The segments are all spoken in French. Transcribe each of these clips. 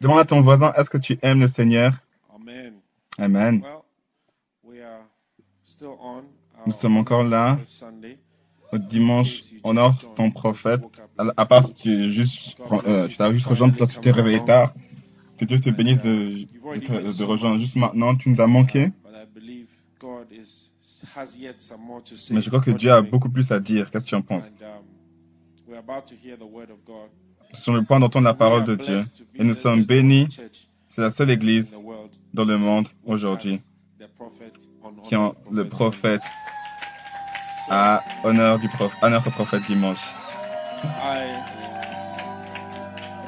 Demande à ton voisin, est-ce que tu aimes le Seigneur? Amen. Amen. Nous sommes encore là, au dimanche, honore ton prophète. À, part si tu es juste, euh, tu juste rejoint parce que tu t'es réveillé tard. Que Dieu te bénisse de, de, te- de rejoindre juste maintenant. Tu nous as manqué, say. mais je crois que Dieu a beaucoup plus à dire. Qu'est-ce que tu en penses? Sur le point d'entendre la parole de Dieu. Et nous sommes bénis. C'est la seule église dans le monde aujourd'hui qui ont le prophète à honneur du prophète, à notre prophète dimanche.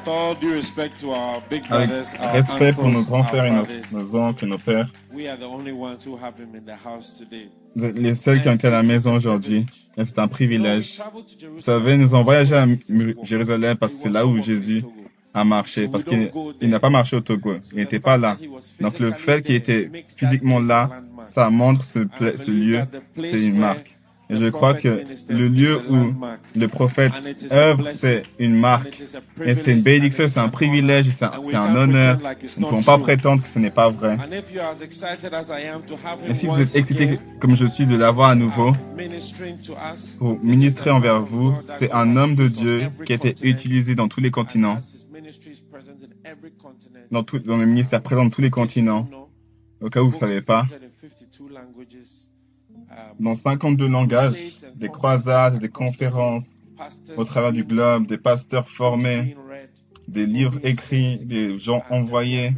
All due respect to our big Avec brothers, our respect pour nos grands frères et nos, nos oncles et nos pères, we are the only ones who have him in the house today. vous êtes les seuls qui ont été à la maison aujourd'hui. Et c'est un privilège. Vous savez, nous avons voyagé à Jérusalem parce que c'est là où Jésus a marché. Parce qu'il il n'a pas marché au Togo. Il n'était pas là. Donc le fait qu'il était physiquement là, ça montre ce lieu, c'est une marque. Et je crois que le lieu où le prophète œuvre, c'est une marque. Et c'est une bénédiction, c'est un privilège, c'est un, honneur. Nous ne pouvons pas prétendre que ce n'est pas vrai. Et si vous êtes excité comme je suis de l'avoir à nouveau, pour ministrer envers vous, c'est un homme de Dieu qui a été utilisé dans tous les continents, dans, tout, dans le ministère présent dans tous les continents, au cas où vous ne savez pas, dans 52 langages, des croisades, des conférences au travers du globe, des pasteurs formés, des livres écrits, des gens envoyés.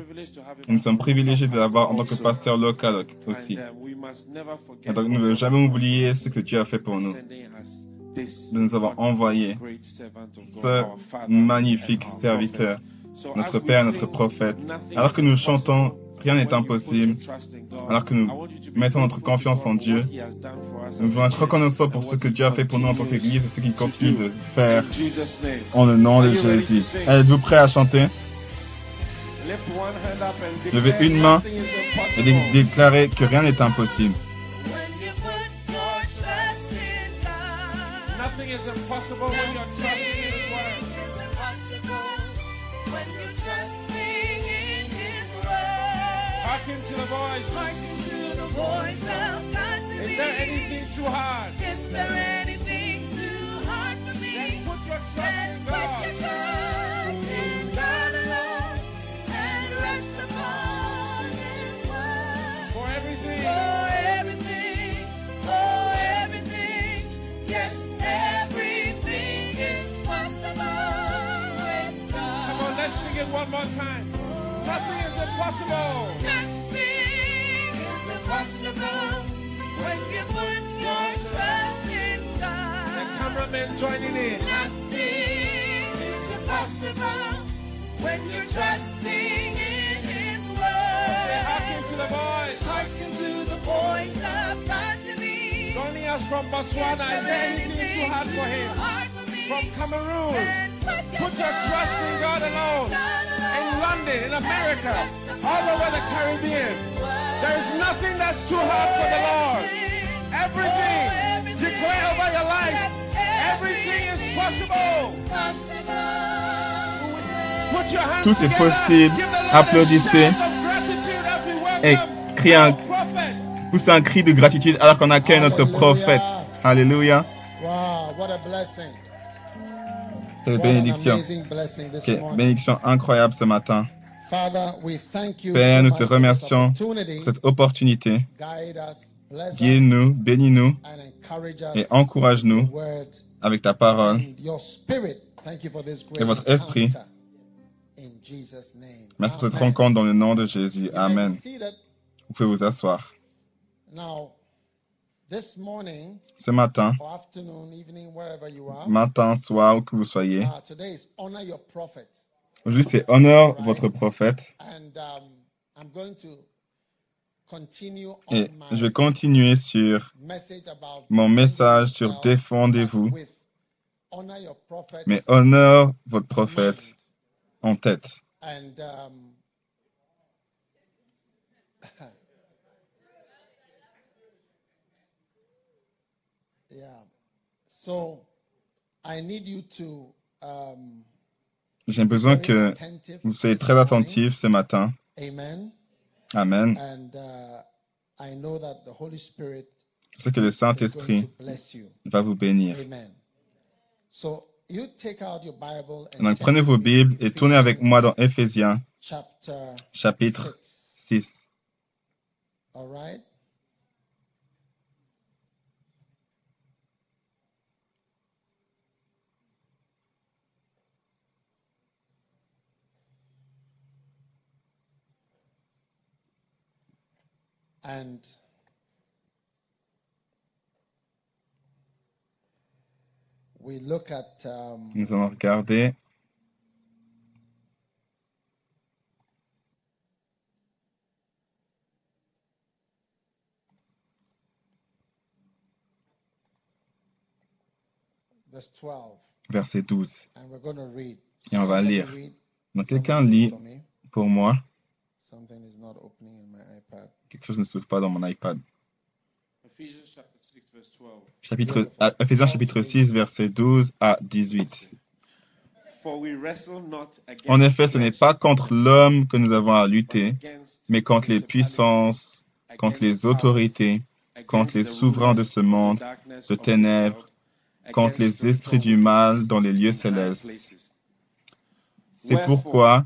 Nous sommes privilégiés de l'avoir en tant que pasteur local aussi. Et donc nous ne devons jamais oublier ce que Dieu a fait pour nous, de nous avoir envoyé ce magnifique serviteur, notre Père, notre prophète. Alors que nous chantons, rien n'est impossible, alors que nous mettons notre confiance en Dieu, nous devons être reconnaissants pour ce que Dieu a fait pour nous en tant qu'Église et ce qu'il continue de faire en le nom de Jésus. Êtes-vous prêts à chanter? Levez une main et dé- déclarez que rien n'est impossible. Nothing is impossible when you're trusting word. Hearken to the voice. Hearken to the voice of God to Is me. there anything too hard? Is there anything too hard for me? Then put your trust Then in put your trust in God alone and rest upon His word. For everything. For everything, for everything, yes, everything is possible with Come on, let's sing it one more time. Nothing is impossible. Nothing is impossible when you put your trust in God. The cameraman joining in. Nothing is impossible when you're trusting in His Say, hearken to the voice. Hearken to the voice of God to me. Joining us from Botswana. Is there anything too hard for him? From Cameroon. Put your trust in God alone. In London, in America, all over the Caribbean. There is nothing that's too hard for the Lord. Everything. Declare over your life. Everything is possible. Put your hands Tout est together. possible. Give the Lord Applaudissez. Et criez un-. Poussez un cri de gratitude alors qu'on accueille notre prophète. Alléluia. Wow, what a blessing. Quelle bénédiction. Quelle bénédiction incroyable ce matin. Père, nous te for this remercions pour cette opportunité. Guide-nous, bénis-nous et encourage-nous avec ta parole. Et votre esprit. Merci pour cette rencontre dans le nom de Jésus. Amen. Vous pouvez vous asseoir. Now, Ce matin, or afternoon, evening, wherever you are, matin, soir, où que vous soyez, uh, today is honor your prophet. aujourd'hui c'est honore votre prophète. And um, I'm going to continue on Et my je vais continuer sur mon message sur défendez-vous, with honor your prophet mais honore votre prophète en tête. and um, yeah so I need you to um, J'ai besoin que vous soyez très attentifs ce matin. Amen. Amen. And uh, I know that the Holy Spirit Je sais que le Saint-Esprit to bless you. va vous bénir. Amen. So you take out your Bible and Donc prenez vos Bibles et tournez avec moi dans Éphésiens chapter chapitre 6. 6. All right? And we look at um, Nous allons regarder verse 12, verset 12. and we're going to read. Et on va lire. Donc quelqu'un lit read for me. pour moi. Quelque chose ne s'ouvre pas dans mon iPad. Ephesians chapter 6, verse 12. Chapitre, ah, Éphésiens chapitre 6, verset 12 à 18. For we wrestle not against En effet, ce n'est pas contre l'homme que nous avons à lutter, mais contre les puissances, contre les autorités, contre les souverains de ce monde, de ténèbres, contre les esprits du mal dans les lieux célestes. C'est pourquoi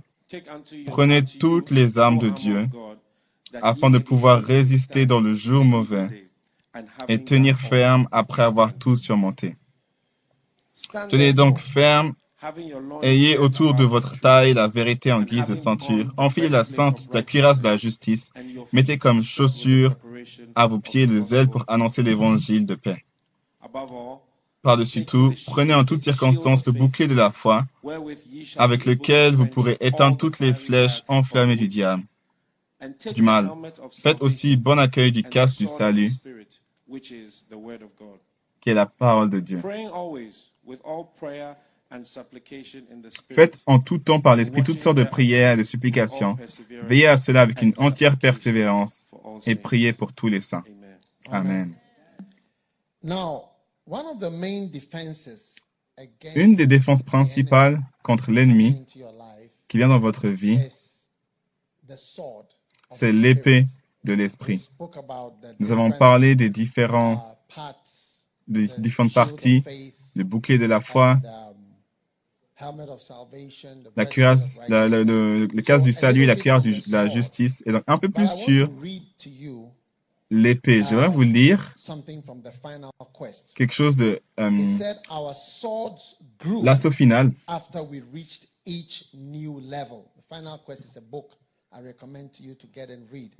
prenez toutes les armes de Dieu afin de pouvoir résister dans le jour mauvais et tenir ferme après avoir tout surmonté. Tenez donc ferme, ayez autour de votre taille la vérité en guise de ceinture, enfilez la, la cuirasse de la justice, mettez comme chaussure à vos pieds le zèle pour annoncer l'évangile de paix. Par-dessus tout, prenez en toutes circonstances le bouclier de la foi, avec lequel vous pourrez éteindre toutes les flèches enflammées du diable. du mal. Faites aussi bon accueil du casque du salut, qui est la parole de Dieu. Faites en tout temps par l'Esprit toutes sortes de prières et de supplications. Veillez à cela avec une entière persévérance et priez pour tous les saints. Amen. Now, one of the main defenses against Une des défenses principales contre l'ennemi into your life qui vient dans votre vie, is the sword of c'est the l'épée Spirit. de We l'Esprit. Nous avons different, parlé des différents, uh, parts, des the différentes parties, le bouclier de la foi, um, la cuirasse, la- le, le, du salut la cuirasse du- de la justice, et donc un peu plus sur l'épée. J'aimerais vous lire something from the final quest. quelque chose de euh, It said our swords grew l'assaut final. after we reached each new level. The final quest is a book I recommend to you to get and read.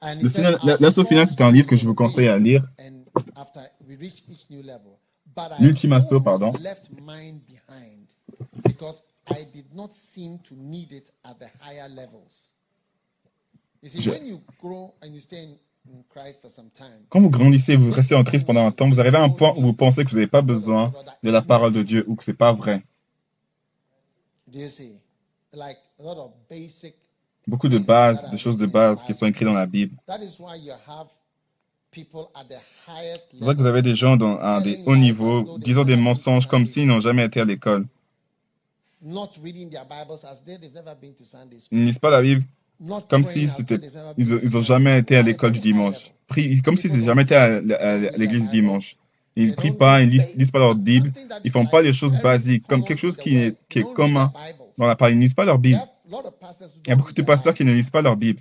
And Le it said final- our la- L'assaut final, c'est un livre que je vous conseille à lire. and after we reached each new level. But I L'ultime assaut, pardon. left mine behind because I did not seem to need it at the higher levels. You see, Je- when you grow and you stay in, in Christ for some time, Quand vous grandissez, vous restez en Christ pendant un temps, vous arrivez à un point où vous pensez que vous n'avez pas besoin de la parole de Dieu ou que c'est pas vrai. do you see? Like a lot of basic Beaucoup de bases, de choses de base qui sont écrites dans la Bible. That is why you have people at the highest C'est vrai que vous avez des gens dans, à des hauts niveaux disant des mensonges comme s'ils n'ont jamais été à l'école. not reading their Bibles as they, they've never been to Sunday school. Ils ne lisent pas la Bible comme si c'était, ils, ils ont jamais été à l'école du dimanche. comme s'ils n'avaient jamais été à, l'église dimanche. Ils prient pas, ils lisent, lisent pas leur Bible, ils font pas les choses basiques, comme quelque chose qui est, qui est commun dans la parole. Ils ne lisent pas leur Bible. Il y a beaucoup de pasteurs qui ne lisent pas leur Bible.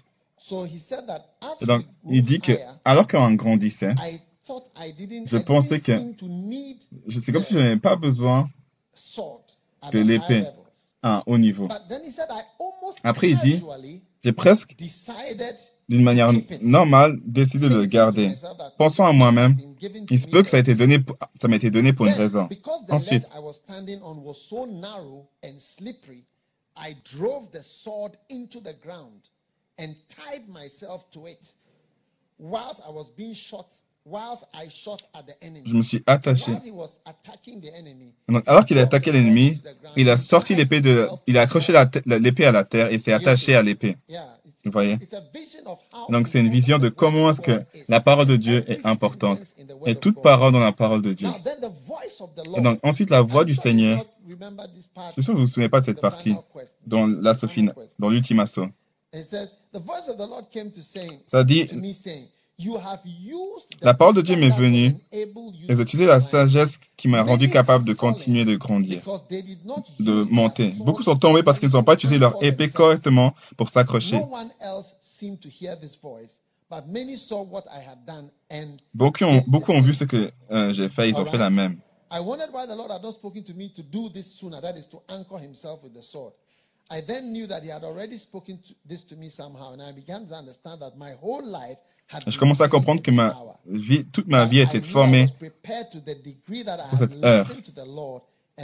Et donc, il dit que, alors qu'on grandissait, Je pensais que- c'est comme si je n'avais pas besoin de l'épée. à un haut niveau. Après, il dit, J'ai presque, d'une manière normale, décidé de le garder. Pensons à moi-même, il se peut que ça, a été donné, pour- ça m'a été donné pour une raison. because the Ensuite, ledge I was standing on was so narrow and slippery, I drove the sword into the ground and tied myself to it. Whilst I was being shot, je me suis attaché. Donc, alors qu'il a attaqué l'ennemi, il a sorti l'épée de, il a accroché la la- l'épée à la terre et s'est attaché à l'épée. Vous voyez? Donc, c'est une vision de comment est-ce que la parole de Dieu est importante. Et toute parole dans la parole de Dieu. Et donc, ensuite, la voix du Seigneur. Je suis sûr que vous ne vous souvenez pas de cette partie dans to saying, Ça dit, La parole de Dieu m'est venue, et to utilisez la sagesse qui m'a rendu capable de continuer de grandir, de monter. Beaucoup sont tombés parce qu'ils n'ont pas utilisé leur épée correctement pour s'accrocher. Beaucoup ont, beaucoup ont vu ce que euh, j'ai fait, ils ont fait la même. I wondered why the Lord had not spoken to me to do this sooner, that is, to anchor himself with the sword. I then knew that he had already spoken to, this to me somehow, and I began to understand that my whole life had Je commençais à comprendre que ma vie, toute ma vie était formée pour cette heure.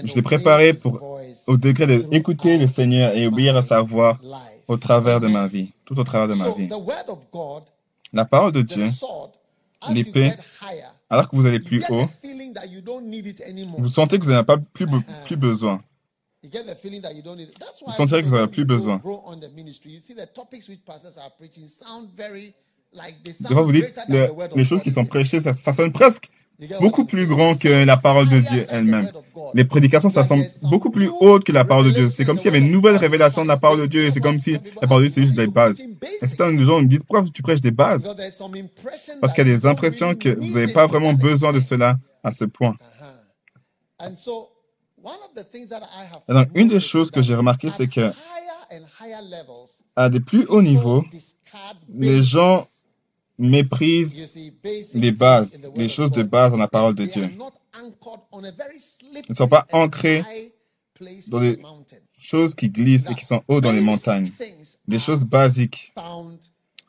J'étais obeyed préparé pour, au degré d'écouter le Seigneur et obéir à sa voix au travers de ma vie, tout au travers de ma vie. the word of God, La parole de Dieu, l'épée, alors que vous allez plus haut, the feeling that you don't need it anymore. vous sentez que vous n'en avez pas plus, plus besoin. You get the feeling that you don't need it. That's why Vous sentirez que vous n'avez plus besoin. grow on the ministry, you see the topics which pastors are preaching sound very like they Des fois, sound vous dites, greater than le- the word les choses God. qui sont prêchées, ça, ça sonne presque You get what beaucoup I'm plus saying? grand They que sound la parole de higher Dieu than the elle-même. word of God. Les prédications, ça Like semble there's some beaucoup plus new haute que la parole de Dieu. C'est comme s'il y avait une of nouvelle God. révélation de la parole de Dieu. like C'est comme si some people la parole de Dieu, c'est juste des you bases. preaching Et basics. certains gens me disent, pourquoi tu prêches des bases Because there's some impression Parce that qu'il y a you des don't impressions really que vous need n'avez it pas to vraiment that besoin de extent. cela à ce point. Uh-huh. And so, one of the things that I have Et donc, une des choses que that j'ai remarqué, at c'est que higher and higher levels, à des plus hauts people niveaux, les gens méprisent les bases, les choses de base dans la parole de Dieu. Ils ne sont pas ancrés dans des choses qui glissent et qui sont hauts dans les montagnes. things Les are choses basiques, found,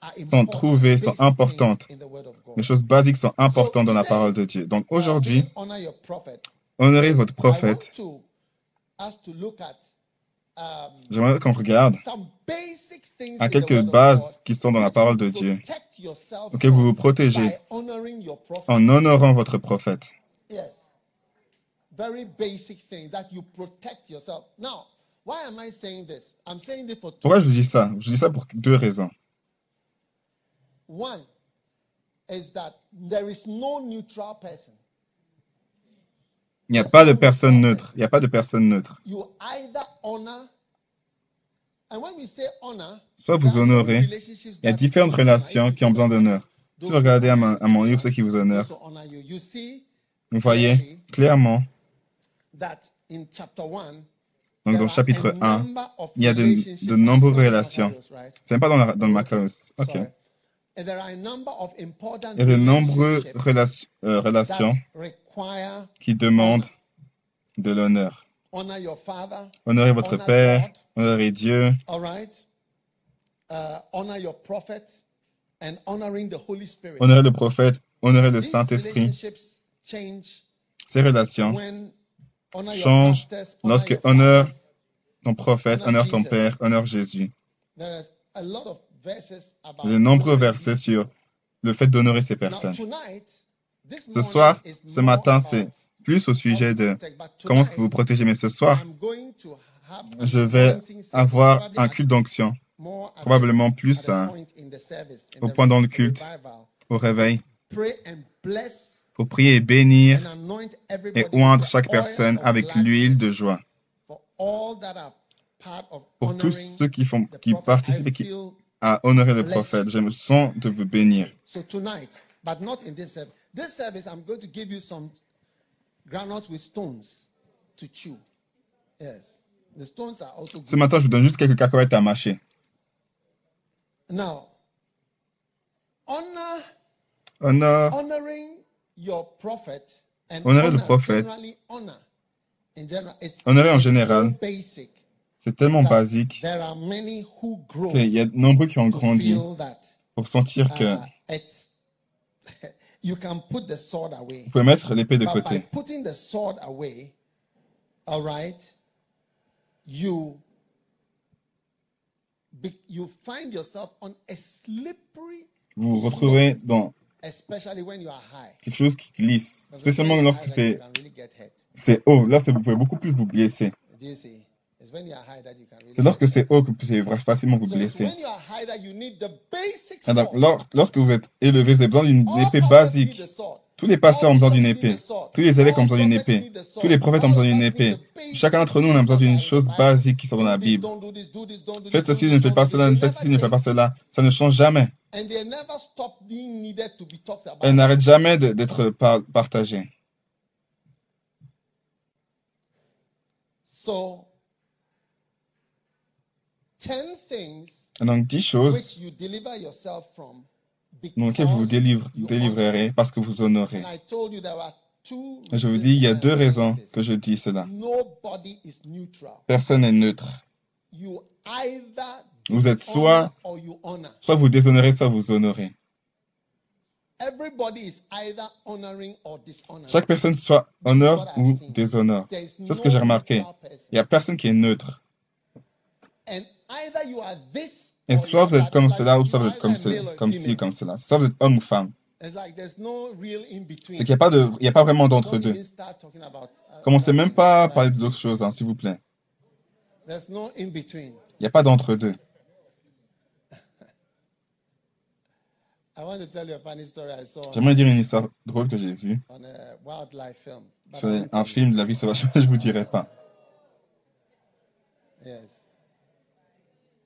are sont important. trouvées, sont importantes. things in the word of God. les choses basiques sont importantes dans la parole de Dieu. Donc aujourd'hui, being honor your prophet. honorez votre prophète. um, J'aimerais qu'on regarde à quelques bases qui sont dans la parole de Dieu, auxquelles vous vous protégez en honorant votre prophète. Pourquoi je dis ça? Je dis ça pour deux raisons. One is that there is no neutral person. Il n'y a pas de personne neutre. Il n'y a pas de personne neutre. You either honor, and when we say honor, Soit vous honorez. Il y a that différentes relations qui ont besoin d'honneur. Si vous regardez à, ma- à mon livre, ceux qui vous honorent, vous voyez clairement, that in chapter 1, donc dans le chapitre 1, il y a de, de nombreuses relations. C'est même pas dans, la, dans le Maccabees. Ok. Sorry. And there are a number of important Il y a de nombreuses euh, relations that require qui demandent de l'honneur. honor your father, Honorez votre honor Père, God, honorez Dieu? Uh, honor your prophet and honoring the Holy Spirit. honorez le prophète, honorez le Saint-Esprit. Ces relations, when honor your Change pastors, honor lorsque your honore ton prophète, Honor honore ton Jesus. Père, honore Jésus. Il de nombreux versets sur le fait d'honorer ces personnes. Ce soir, ce matin, c'est plus au sujet de comment est-ce que vous protégez. Mais ce soir, je vais avoir un culte d'onction, probablement plus hein, au point dans le culte. au réveil, pour prier et bénir et oindre chaque personne avec l'huile de joie. Pour tous ceux qui, font, qui participent et qui à honorer le prophète, je me sens de vous bénir. So tonight, but not in this service. This service, I'm going to give you some granules with stones to chew. Yes. The stones are also Ce good. matin, je vous donne juste quelques cacahuètes à mâcher. Now, honor, Honore, honoring your prophet and Honorer le honor, prophète. generally honor. In general, it's, Honorer en so général. basic. C'est tellement basique There are many who grow qu'il y a de nombreux qui ont grandi pour sentir que uh, it's you can put the sword away. vous pouvez mettre l'épée de côté. putting the sword away, all right, you be, you find yourself on a slippery, Vous vous retrouvez dans especially when you are high. quelque chose qui glisse, spécialement lorsque c'est haut. Là, vous pouvez beaucoup plus vous blesser. C'est lorsque c'est haut que vous pouvez facilement vous blesser. Alors, lors- lorsque vous êtes élevé, vous avez besoin d'une épée basique. Tous les pasteurs ont besoin d'une épée. Tous les évêques ont besoin d'une épée. Tous les prophètes ont besoin d'une épée. Chacun d'entre nous, on a besoin d'une chose basique qui sont dans la Bible. Faites ceci, ne faites pas cela, ne faites ceci, ne faites pas cela. Ça ne change jamais. And they never stop being needed to be talked about. Elle n'arrête jamais d'être par- partagée. So, 10 things Et donc, dix choses which you deliver yourself from dans lesquelles vous vous because délivre- you délivrerez parce que vous honorez. And I told you there are two Et je vous reasons dis, il y a deux raisons que je dis cela. Nobody is neutral. Personne n'est neutre. You either Vous êtes soit- or you honor. Soit vous déshonorez, soit vous honorez. Everybody is either honoring or dishonoring. Chaque personne soit honore ou déshonore. There is C'est ce que j'ai remarqué. Il n'y a personne qui est neutre. Et soit vous êtes comme cela ou soit vous êtes comme, ci comme cela. Soit vous êtes homme ou femme. C'est qu'il n'y a, pas de- il y a pas vraiment d'entre Don't deux. even start talking about, uh, Commencez même pas à parler d'autres choses, hein, s'il vous plaît. Il n'y a pas d'entre deux. I want to tell you a funny story I saw on, J'aimerais dire une histoire drôle que j'ai vue sur un film de la vie sauvage. je vous dirai pas. Yes. So yeah, because I don't want to start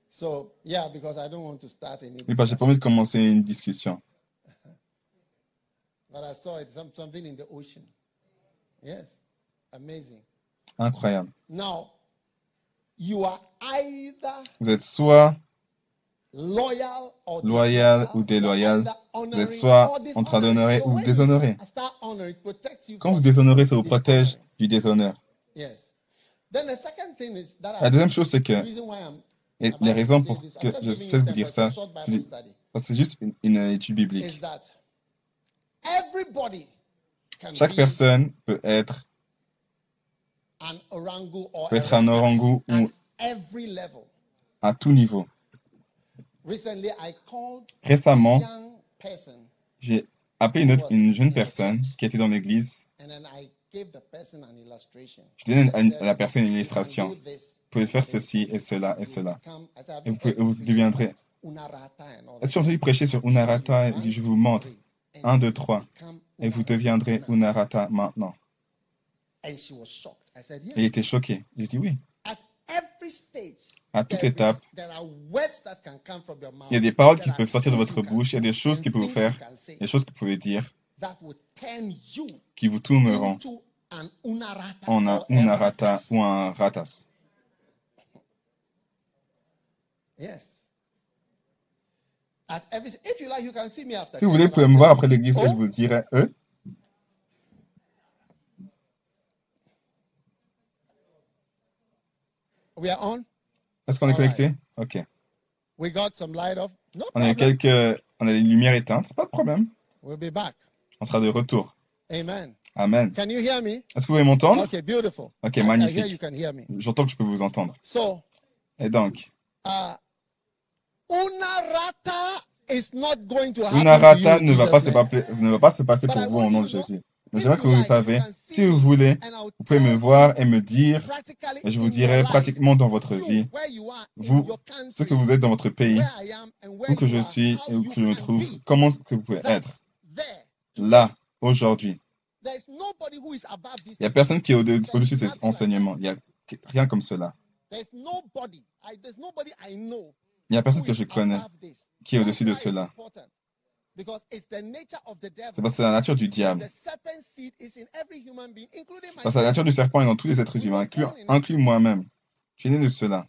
any. Oui, parce que j'ai pas envie de commencer une discussion. But I saw it some, something in the ocean. Yes, amazing. Incroyable. Now, you are either Vous êtes soit loyal or Loyal disloyal. ou déloyal. Vous êtes soit or en train d'honorer ou déshonorer. Quand vous déshonorez, ça vous protège du déshonneur. Yes. Then the second thing is that La deuxième chose, c'est que, et les raisons pour que je sais vous dire ça, c'est juste une, une étude biblique. Chaque personne peut être, peut être un orangu ou à tout niveau. Récemment, j'ai appelé une, autre- une jeune personne qui était dans l'église. Je donnais I à, la personne une "You can illustration. Vous pouvez faire ceci et cela et cela. become- I said, "Have Et vous, pouvez- vous deviendrez. about Unarata and all Est-ce that?" que j'ai entendu prêcher sur Unarata et Je vous montre. three, and 1, you 2, 3. become Et vous deviendrez Unarata. Maintenant. Et il était choqué. J'ai dit oui. À toute étape, il y a des paroles qui peuvent sortir de votre bouche. Il y a des choses qui peuvent vous faire, des choses que vous pouvez dire that would turn you qui vous tourneront into an unarata en un Unarata ou un Ratas. Yes. At every, if you like, you can see me after. Si vous voulez, vous pouvez me voir après l'église et je Oh, vous dirai. Eux, we are on? est-ce qu'on est connecté? Ok. We got some light off. No On a quelques, on a les lumières éteintes. Pas de problème. We'll be back. On sera de retour. Amen. Amen. Can you hear me? Est-ce que vous pouvez m'entendre? Okay, beautiful. Ok, magnifique. J'entends que je peux vous entendre. So, Et donc, uh, unarata is not going to happen Unarata to you, ne va, pas se, name. pa- ne va pas se passer But pour I vous au nom de Jésus. Mais j'aimerais que vous le savez. Si vous voulez, vous pouvez me voir et me dire, et je vous dirai pratiquement dans votre vie, vous, ce que vous êtes dans votre pays, où que je suis et où que je me trouve, comment que vous pouvez être. Là, aujourd'hui. Il n'y a personne qui est au- au-dessus de cet enseignement. Il n'y a rien comme cela. Il n'y a personne que je connais qui est au-dessus de cela. C'est parce que c'est la nature du diable. Parce que la nature du serpent est dans tous les êtres humains, inclus, moi-même. Je suis né de cela.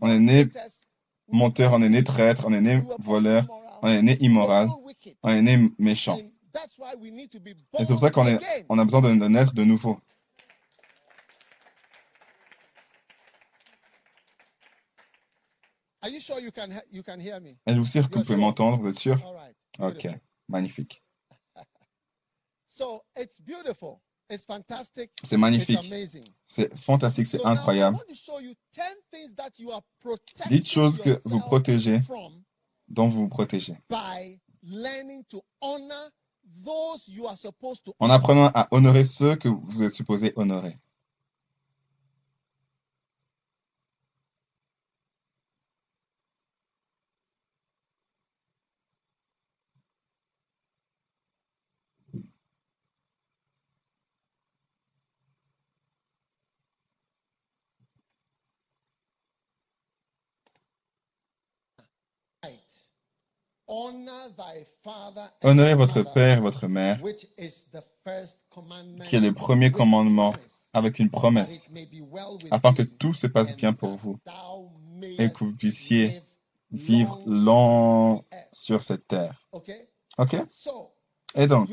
On est né Menteur, on est né traître, on est né voleur, on est né immoral, on est né méchant. Et c'est pour ça qu'on est, again. on a besoin de, de naître de nouveau. Are you sure you can he- you can hear me? Êtes-vous sûr que vous pouvez m'entendre? Vous êtes sûr? Ok, magnifique. C'est It's magnifique. C'est fantastique, c'est incroyable. want to show you 10 things that you are protecting Dites choses que vous protégez. dont vous vous protégez. by learning to honor those you are supposed to En honor. apprenant à honorer ceux que vous êtes supposé honorer. Honor thy father and Honorez votre père et votre mère, qui est le premier commandement, avec une promesse, afin que tout se passe bien pour vous et que vous puissiez vivre long sur cette terre. Ok? Et donc,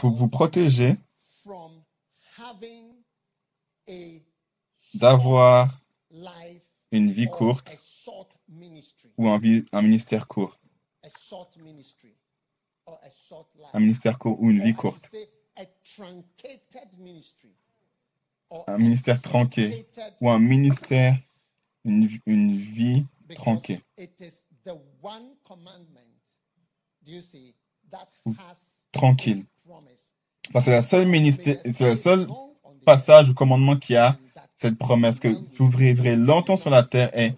vous vous protégez from having a d'avoir une vie courte ou un, un ministère court. Un ministère court ou une vie courte. Un a ministère truncated ou un ministère, une, une vie Ou has tranquille. Parce que c'est la seule ministère, c'est le seul passage ou commandement qui a cette promesse que vous vivrez longtemps sur la terre et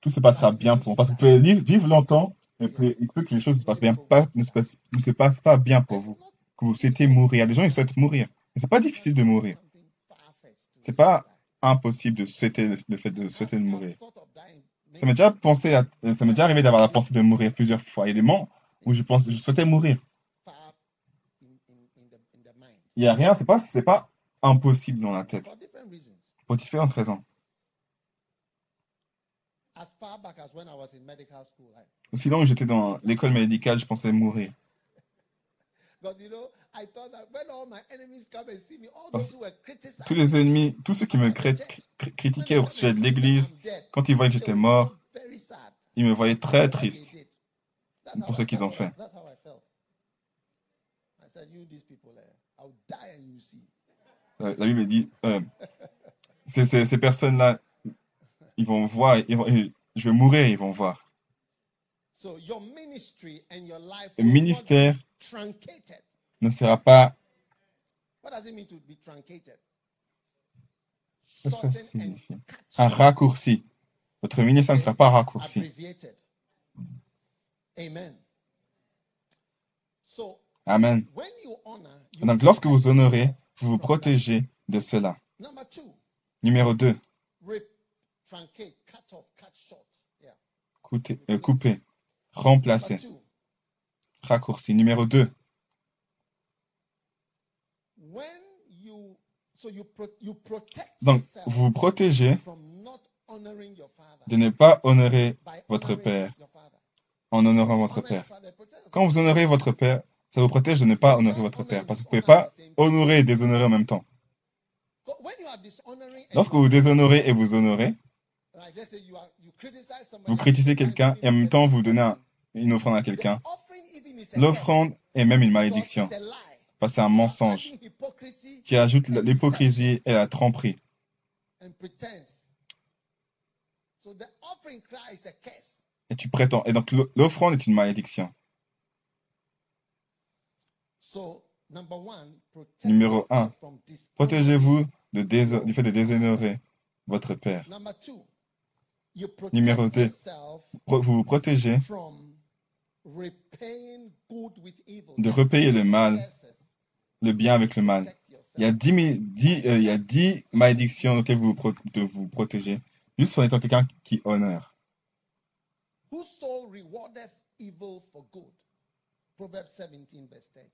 tout se passera bien pour vous. Parce que vous pouvez vivre longtemps, mais il peut que les choses se passent bien, pas, ne, se passe, ne se passent pas bien pour vous. Que vous souhaitez mourir. Des gens qui souhaitent mourir. Et c'est pas difficile de mourir. C'est pas impossible de souhaiter le, fait de souhaiter de mourir. Ça m'est déjà arrivé d'avoir la pensée de mourir plusieurs fois. Il y a des moments où je pense, je souhaitais mourir. Il y a rien, c'est pas, c'est pas impossible dans la tête. Pour différentes raisons. As far back as when I was in medical school, I, Aussi long que j'étais dans l'école médicale, je pensais mourir. but you know, I thought that when all my enemies come and see me, all Parce- those who were criticizing Tous les ennemis, tous ceux qui me critiquaient au sujet de l'église, quand ils voyaient que j'étais mort, ils me voyaient très triste pour how ce I- qu'ils ont fait. That's how I felt. I said, you these people, eh, I'll die and you see. La Bible dit, euh, ces, ces- ces personnes-là, ils vont voir, ils vont- ils- je vais mourir, ils vont voir. So your ministry and your life Le ministère ne sera pas, What does it mean to be truncated? qu'est-ce que ça signifie Un raccourci. Votre ministère ne sera pas raccourci. abbreviated. Amen. So Amen. when you honor, you Donc, lorsque vous honorez, vous vous protégez de cela. Number two, Numéro 2, couper, euh, couper, remplacer, raccourci. Numéro 2, when you so you pro, you protect donc vous vous protégez de ne pas honorer votre père. en honorant votre père. Quand vous honorez votre père, ça vous protège de ne pas honorer votre père, parce que vous ne pouvez pas honorer et déshonorer en même temps. Lorsque vous déshonorez et vous honorez, vous critiquez quelqu'un et en même temps vous donnez un- une offrande à quelqu'un. L'offrande est même une malédiction, parce que c'est un mensonge qui ajoute l'hypocrisie et la tromperie. Et tu prétends. Et donc l'o- l'offrande est une malédiction. Numéro yourself un, from dishonoring. Protégez-vous de déso- du fait de déshonorer votre père. Number two, you protect Numéro deux, yourself Pro- Vous vous protégez de repayer le mal, le bien avec le mal. protect yourself. Il y a dix, mi- dix, euh, il y a dix malédictions auxquelles vous de vous protéger, juste en étant quelqu'un qui honore. Whoso rewardeth evil for good? Proverbs 17, verse 13.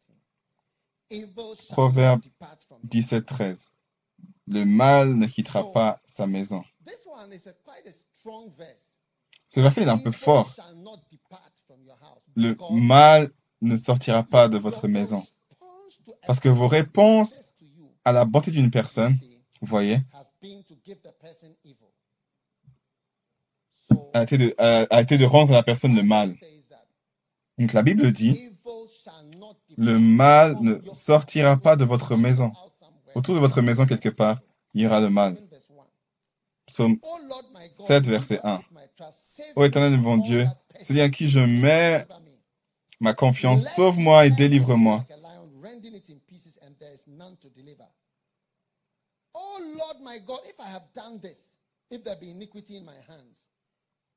Evil shall Proverbe not depart from you. 17, 13. Le mal ne quittera pas sa maison. Ce verset est un peu fort. Le mal ne sortira pas de votre maison. Parce que vos réponses à la bonté d'une personne, vous voyez, a été de, a, été de rendre à la personne le mal. Donc la Bible dit, le mal ne sortira pas de votre maison. Autour de votre maison quelque part, il y aura le mal. 7 verse 1. Psaume Oh Lord my God, 7, in verset you I 1. put my trust. Save Ô éternel mon Dieu, celui à qui je mets ma confiance, sauve-moi et délivre-moi. Oh Lord my God, if I have done this, if there be iniquity in my hands,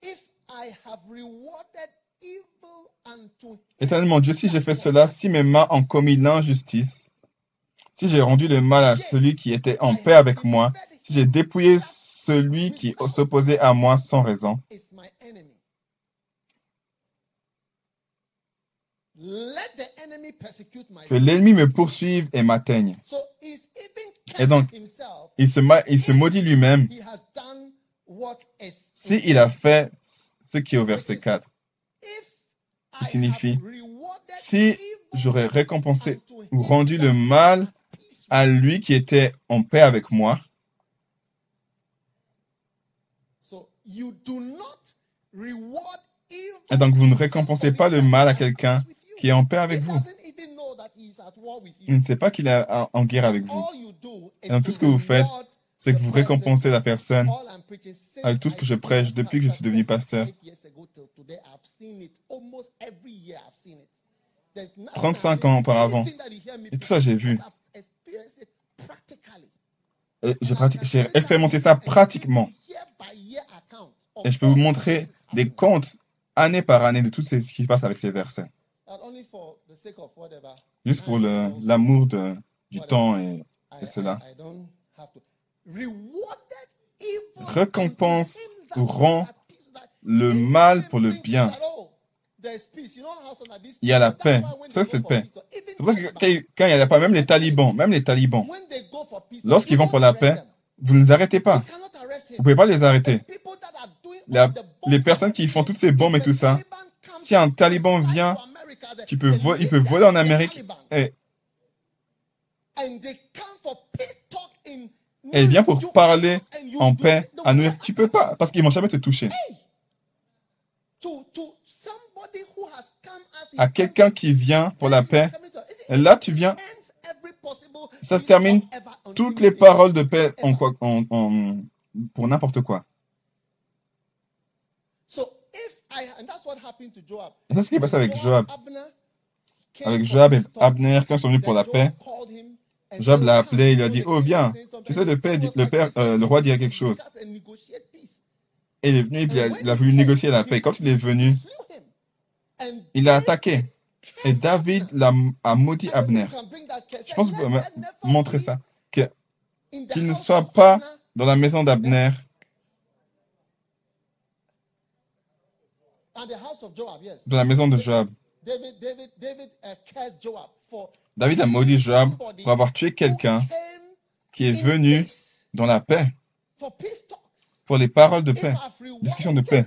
if I have rewarded evil unto him, Éternel mon Dieu, si j'ai fait cela, si mes mains ont commis l'injustice, si j'ai rendu le mal à celui qui était en paix avec moi, si j'ai dépouillé celui qui s'opposait à moi sans raison, que l'ennemi me poursuive et m'atteigne. Et donc, il se, il se maudit lui-même s'il a fait ce qui est au verset 4, qui signifie, si j'aurais récompensé ou rendu le mal à lui qui était en paix avec moi, et donc vous ne récompensez pas le mal is à quelqu'un peace with you. qui est en paix He avec vous. doesn't even know that he is at war with Il you. ne sait pas qu'il est en, guerre avec vous. Et donc to tout ce que vous faites, C'est que the vous person. récompensez la personne avec tout ce que je prêche depuis que je pastor suis devenu 25 pasteur. years ago till today, I've seen it almost every year. I've seen it. There's nothing 35 I- ans auparavant. Et tout ça, j'ai vu. Can j'ai expérimenté ça pratiquement. Et je peux vous montrer des comptes année par année de tout ce qui se passe avec ces versets. Juste pour l'amour du temps et cela. Récompense ou rend le mal pour le bien. Il y a la paix. Ça, c'est paix. C'est pour ça que quand il n'y a pas, même les talibans, même les talibans, lorsqu'ils you vont pour la paix, vous ne les arrêtez pas. Vous ne pouvez pas les arrêter. La- les personnes qui font toutes ces bombes et tout ça, si un taliban vient, tu peux il peut voler en Amérique et, il vient pour parler en paix à New York. Tu peux pas, parce qu'ils vont jamais te toucher. À quelqu'un qui vient pour la paix, et là, tu viens, ça termine toutes les paroles de paix en quoi, en, en- pour n'importe quoi. So if I, and that's what happened to Joab. Et c'est ce qui est passé avec Joab. Avec Joab et. Abner, quand ils sont venus pour la paix, said, l'a "Oh, appelé, il lui a come." dit, The oh viens, tu sais, le père, le euh, le roi dit quelque chose. Et il est venu, il a, il a voulu négocier la paix. Quand il est venu, il David attaqué. Et David a maudit Abner. Je pense que vous pouvez montrer ça. Qu'il ne soit pas dans la maison d'Abner, dans la maison de Joab. David, a maudit Joab pour avoir tué quelqu'un qui est venu dans la paix, pour les paroles de paix. Discussion de paix.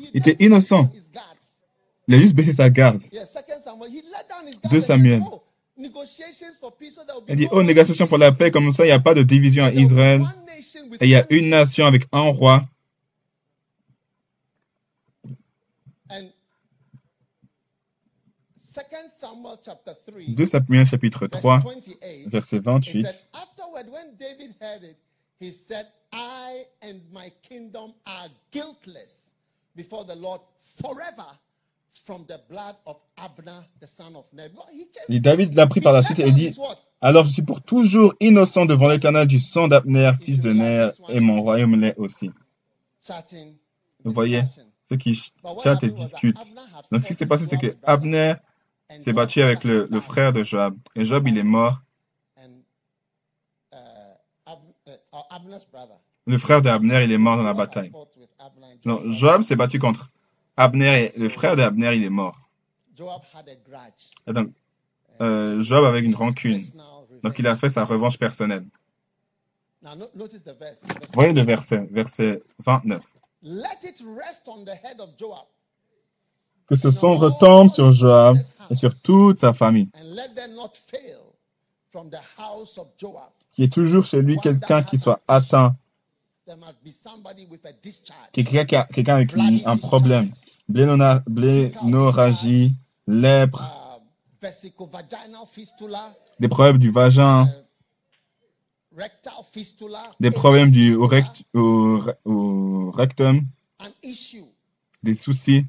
Il était innocent. Il a juste baissé sa garde. Yeah, second Samuel, Il dit, oh, négociation pour la paix, comme ça, il n'y a pas de division à Israël. Et il y a une nation avec un roi. Second Samuel chapter 3, 2 Samuel chapitre verse 3, 28, verset it 28. said, Before the Lord forever from the blood of Abner, the son of Et David l'a pris par la suite et dit, alors je suis pour toujours innocent devant l'éternel du sang d'Abner, fils de Ner, et mon royaume l'est aussi. Vous voyez, ceux qui chattent et discutent. Donc ce qui s'est passé, c'est que Abner s'est battu avec le, le frère de Joab. Et Joab, il est mort. Uh, uh. Le frère d'Abner, il est mort dans la bataille. Abner Non, Joab s'est battu contre Abner et le frère d'Abner, il est mort. Et donc, euh, Joab avec une rancune. Donc il a fait sa revanche personnelle. Voyez le verset, verset 29. Let it rest on the head of Joab Que ce son retombe sur Joab et sur toute sa famille. and let them not fail from the house of Joab. Qu'il y ait toujours chez lui quelqu'un qui soit atteint, A quelqu'un une- un problème. Blénorragie, lèpre, Uh, des problèmes du vagin, fistula, des problèmes du, au, fistula, rect- au, re- au rectum, des soucis,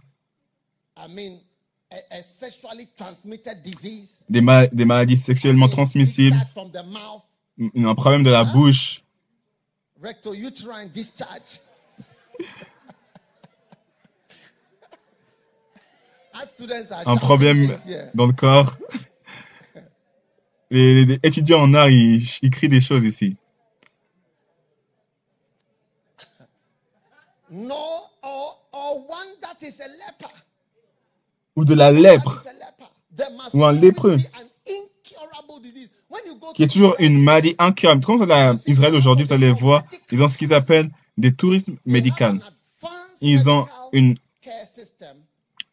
des, ma- des maladies sexuellement transmissibles, un problème de la bouche, rectouterine discharge. Art students are un problème things here. dans le corps. Les, les étudiants en art, ils, ils crient des choses ici. No, or, or one that is a leper. ou de la lèpre, Ou un lépreux. Qui est to toujours une maladie incurable. Quand vous allez à Israël aujourd'hui, vous allez voir, ils ont ce qu'ils appellent des tourismes médicaux. Ils ont une,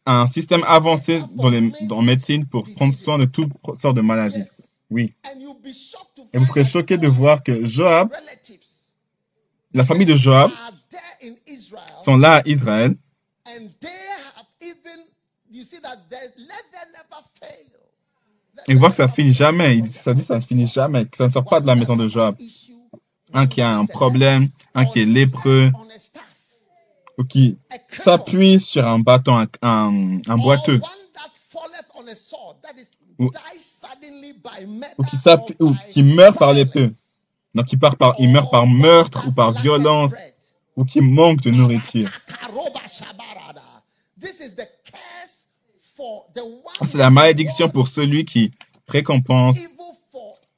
un système avancé dans, les, dans médecine pour prendre soin de toutes sortes de maladies. Oui. Et vous serez choqué de voir que Joab, la famille de Joab, sont là à Israël et voir que ça finit jamais. Il dit, ça dit ça ne finit jamais, ça ne sort pas de la maison de issue. Un qui a un problème, un qui est lépreux, ou qui s'appuie sur un bâton, un, boiteux, Ou- qui qui meurt par l'épée. Donc, il, part par, il meurt par meurtre ou par violence ou qui manque de nourriture curse for the one Ah, C'est la malédiction pour celui qui récompense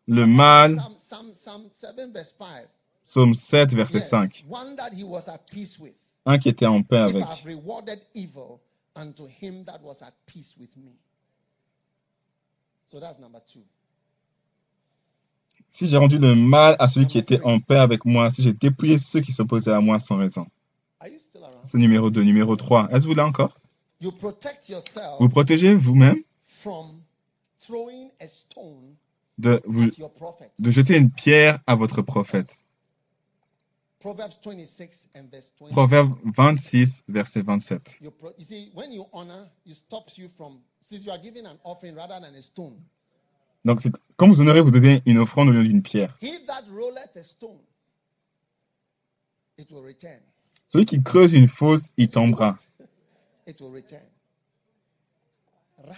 le mal. Psalm, Psalm, Psalm 7 verse 5. Psaume 7, verset Yes, 5. One that he was at peace with. Un qui était en paix avec. I've rewarded evil unto him that was at peace with me. So that's number two. Si j'ai rendu le mal à celui qui était en paix avec moi, si j'ai dépouillé ceux qui s'opposaient à moi sans raison. C'est numéro 2. Numéro 3. Est-ce que vous là encore? Vous protégez vous-même from throwing a stone de, vous, jeter une pierre à votre prophète. Proverbs 26 and verse 20. Proverbe 26, verset 27. You, pro- you see, when you honor, it stops you from, since you are giving an offering rather than a stone. Donc, quand vous honorez, vous donnez une offrande au lieu d'une pierre. Celui qui creuse une fosse, il tombera. It will return.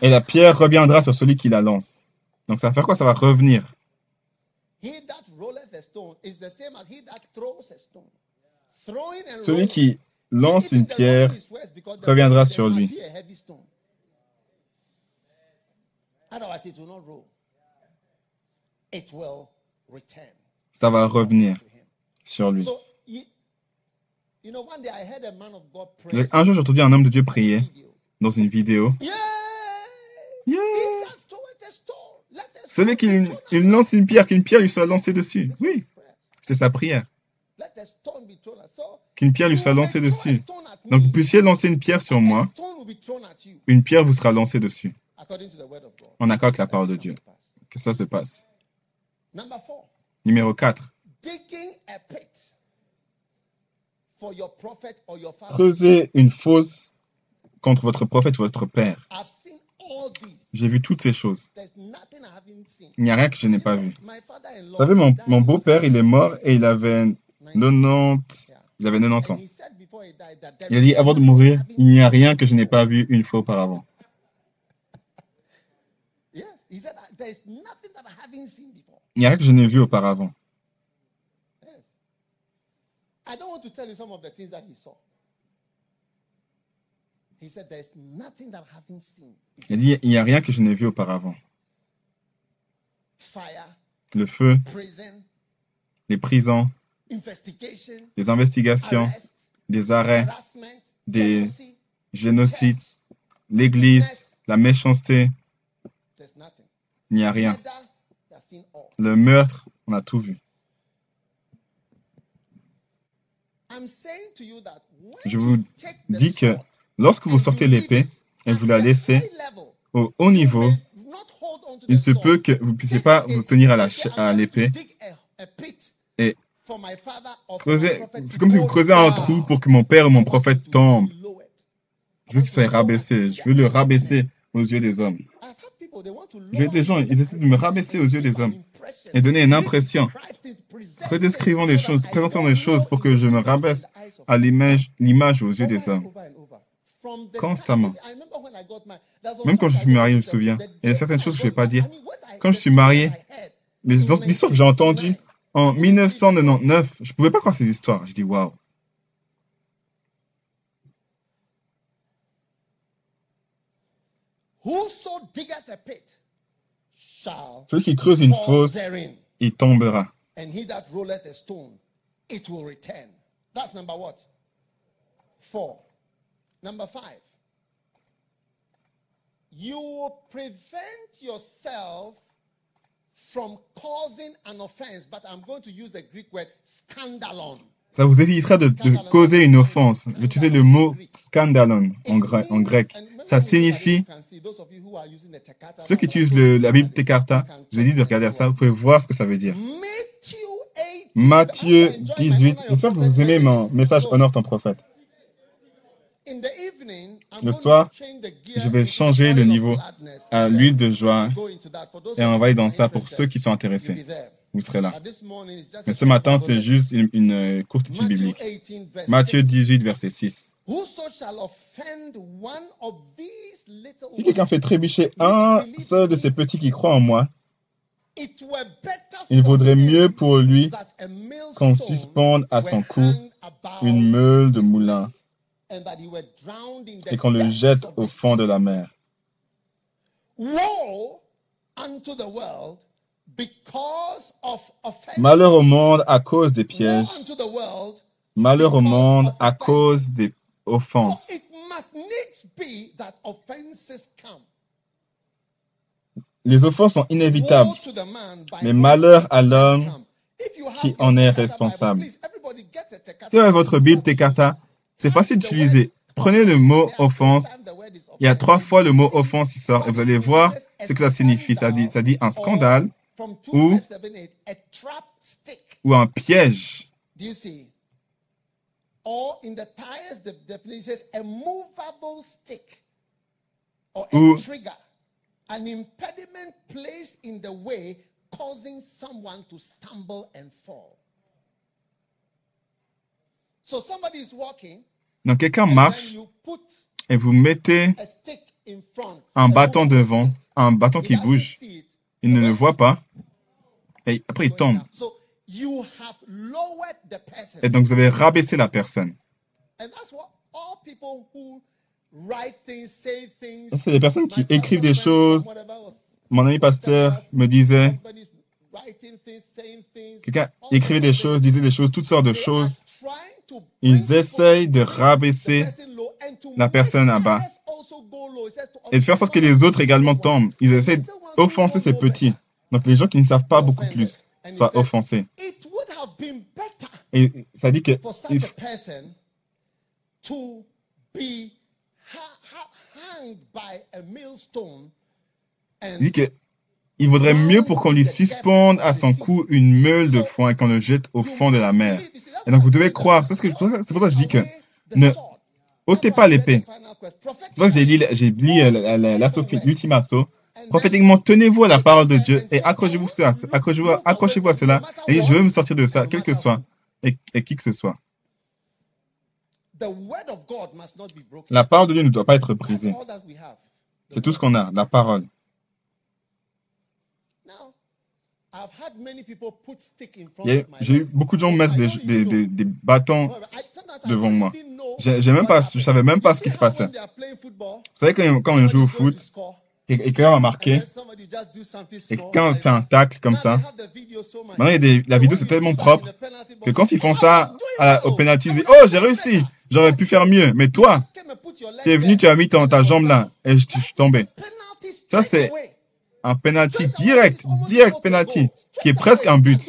Et la pierre reviendra sur celui qui la lance. Donc, ça va faire quoi? Ça va revenir. Celui qui lance une pierre reviendra sur lui. be a heavy stone. Otherwise, it will not roll. It will return Ça va revenir sur lui. Un jour, j'ai entendu un homme de Dieu prier dans une vidéo. Yeah! Yeah. He that throweth a stone, let a Celui stone qui be thrown at il him. lance une pierre, qu'une pierre lui soit lancée dessus. Oui, c'est sa prière. Let a stone be thrown at So, Qu'une pierre lui soit lancée dessus. Donc, vous puissiez lancer une pierre sur moi, une pierre vous sera lancée dessus. En accord avec la parole de Dieu. Que ça se passe. Numéro 4. digging a pit for your prophet or your father. Creusez une fosse contre votre prophète ou votre père. J'ai vu toutes ces choses. Il n'y a rien que je n'ai pas vu. Vous savez, mon, beau-père, il est mort et il avait 19. 90, Yeah. il avait 90 And ans. Il a dit, avant de mourir, il n'y a rien que je n'ai pas vu une fois auparavant. Il n'y a rien que je n'ai vu auparavant. I don't want to tell you some of the things that he saw. He said there is nothing that I haven't seen. Il dit, il n'y a rien que je n'ai vu auparavant. Fire, Le feu, prison, les prisons, investigation, les investigations, arrest, des arrêts, harassment, des jealousy, génocides, church. l'église, la méchanceté. There's nothing. Il n'y a rien. Murder, you have seen all. Le meurtre, on a tout vu. I'm saying to you that when Je vous dis que lorsque vous sortez l'épée et vous la laissez au haut niveau, il se peut que vous ne puissiez pas vous tenir à l'épée. et C'est comme si vous creusez un trou pour que mon père ou mon prophèt To tombe. Je veux qu'il soit rabaissé. Je veux le rabaisser aux yeux des hommes. J'ai des gens, ils essaient de me rabaisser aux yeux des hommes et donner une impression. Redescrivons les choses, présentons les choses pour que je me rabaisse à l'image, l'image aux yeux des hommes. Constamment. Même quand je suis marié, je me souviens, il y a certaines choses que je ne vais pas dire. Quand je suis marié, Les histoires que j'ai entendues en 1999, je ne pouvais pas croire ces histoires. Je dis waouh. Whoso diggeth a pit? Celui qui creuse une fosse, therein, il tombera. and he that rolleth a stone, it will return. That's number what? Four. Number five. you will prevent yourself from causing an offense, but I'm going to use the Greek word scandalon. Ça vous évitera de, causer une offense. Utiliser le mot scandalon en, gre- en grec. Ça signifie, ceux qui utilisent la Bible Tekarta, je vous ai dit de regarder ça, vous pouvez voir ce que ça veut dire. Matthieu 18, j'espère que vous aimez mon message Honore ton prophète. Le soir, Je vais changer le niveau à l'huile de joie et on va aller dans ça pour ceux qui sont intéressés. Vous serez là. Mais ce matin, c'est juste une, une, euh, courte étude biblique. Matthieu 18, verset 6. Si quelqu'un fait trébucher un seul de ces petits qui croient en moi, il vaudrait mieux pour lui qu'on suspende à son cou une meule de moulin et qu'on le jette au fond de la mer. Malheur au monde à cause des pièges. Malheur au monde à cause des offenses. it must needs be that offenses come. Les offenses sont inévitables. Mais malheur à l'homme qui en est responsable. Si vous votre Bible Tekata, c'est facile d'utiliser. Prenez le mot offense. Il y a trois fois le mot offense qui sort et vous allez voir ce que ça signifie. Ça dit, ça dit un scandale ou- a trap stick. ou un piège. Do you see? Or in the tires, the definition says a movable stick or a Ou- trigger, an impediment placed in the way, causing someone to stumble and fall. So somebody is walking, Donc quelqu'un marche then you put et vous mettez a stick in front, un bâton devant, un bâton qui bouge. Il ne le voit pas. Et après, il tombe. Et donc, vous avez rabaissé la personne. C'est les personnes qui écrivent des choses. Mon ami pasteur me disait, quelqu'un écrivait des choses, disait des choses, toutes sortes de choses. Ils essayent de rabaisser la personne à bas. others also go low. It says to et de faire en sorte que les autres également tombent. Ils essaient d'offenser ces petits. Donc les gens qui ne savent pas beaucoup plus soient offensés. It would have been better Et ça dit que il a person to be ha- ha- hanged by a millstone and dit que il vaudrait mieux pour qu'on lui suspende à son cou une meule de foin et qu'on le jette au fond de la mer. Et donc vous devez croire. C'est ce que je- c'est pour ça que je dis que ne ôtez pas l'épée. C'est pour que j'ai lu, j'ai lu euh, la-. Prophétiquement, tenez-vous à la parole de Dieu et accrochez-vous à, accrochez-vous, accrochez-vous à cela. Et je veux me sortir de ça, quel que soit, et, qui que ce soit. La parole de Dieu ne doit pas être brisée. C'est tout ce qu'on a, la parole. Now, I've had many people put stick in front Il y a- of my J'ai eu beaucoup de gens mettre des, des, des, des bâtons. Devant moi. J'ai même pas, je savais même pas ce qui se passait. Vous savez, quand, quand on joue au foot, et, et quelqu'un va and marquer, then somebody just do something et quelqu'un like fait un tacle comme ça, maintenant il y a des, la vidéo c'est tellement propre que quand ils font "Oh, I ça à- au penalty, ils disent Oh, j'ai réussi, better." j'aurais pu faire mieux, mais toi, tu es venu, tu as mis ton, ta jambe là, et je, je suis tombé. Ça, c'est. Un penalty direct, direct penalty, qui est presque un but.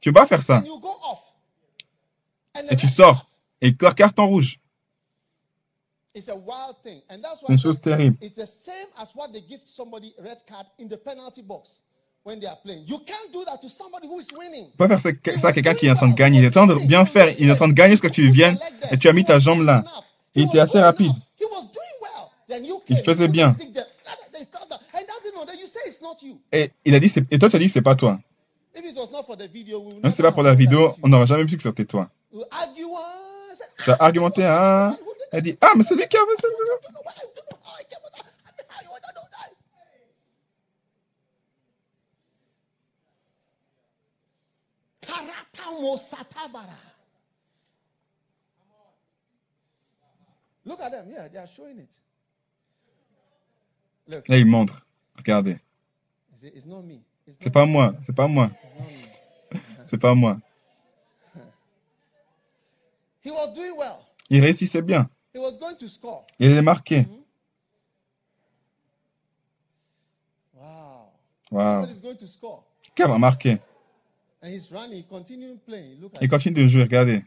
Tu peux pas faire ça. Et tu sors. Et car- carton rouge. C'est une chose terrible. Tu pas faire ça, à quelqu'un qui est en train de gagner. Il est en train de bien faire. Il est en train de gagner ce que tu viennes et tu as mis ta jambe là. Il était assez rapide. Il faisait bien. stick there, then you cut that. And doesn't know. Then you say it's not you. Et il a dit, et toi tu as dit que c'est pas toi. Si c'est pas pour la vidéo, on n'aurait jamais pu que c'était toi. Ah, Tu as argumenté, did Elle dit, ah, mais c'est lui qui a Là, il montre. Regardez. C'est pas moi. C'est pas moi. C'est pas moi. Il réussissait bien. Il est marqué. Wow. To score. Qui va marquer And he's running, continue playing. Look at Il continue de jouer, regardez.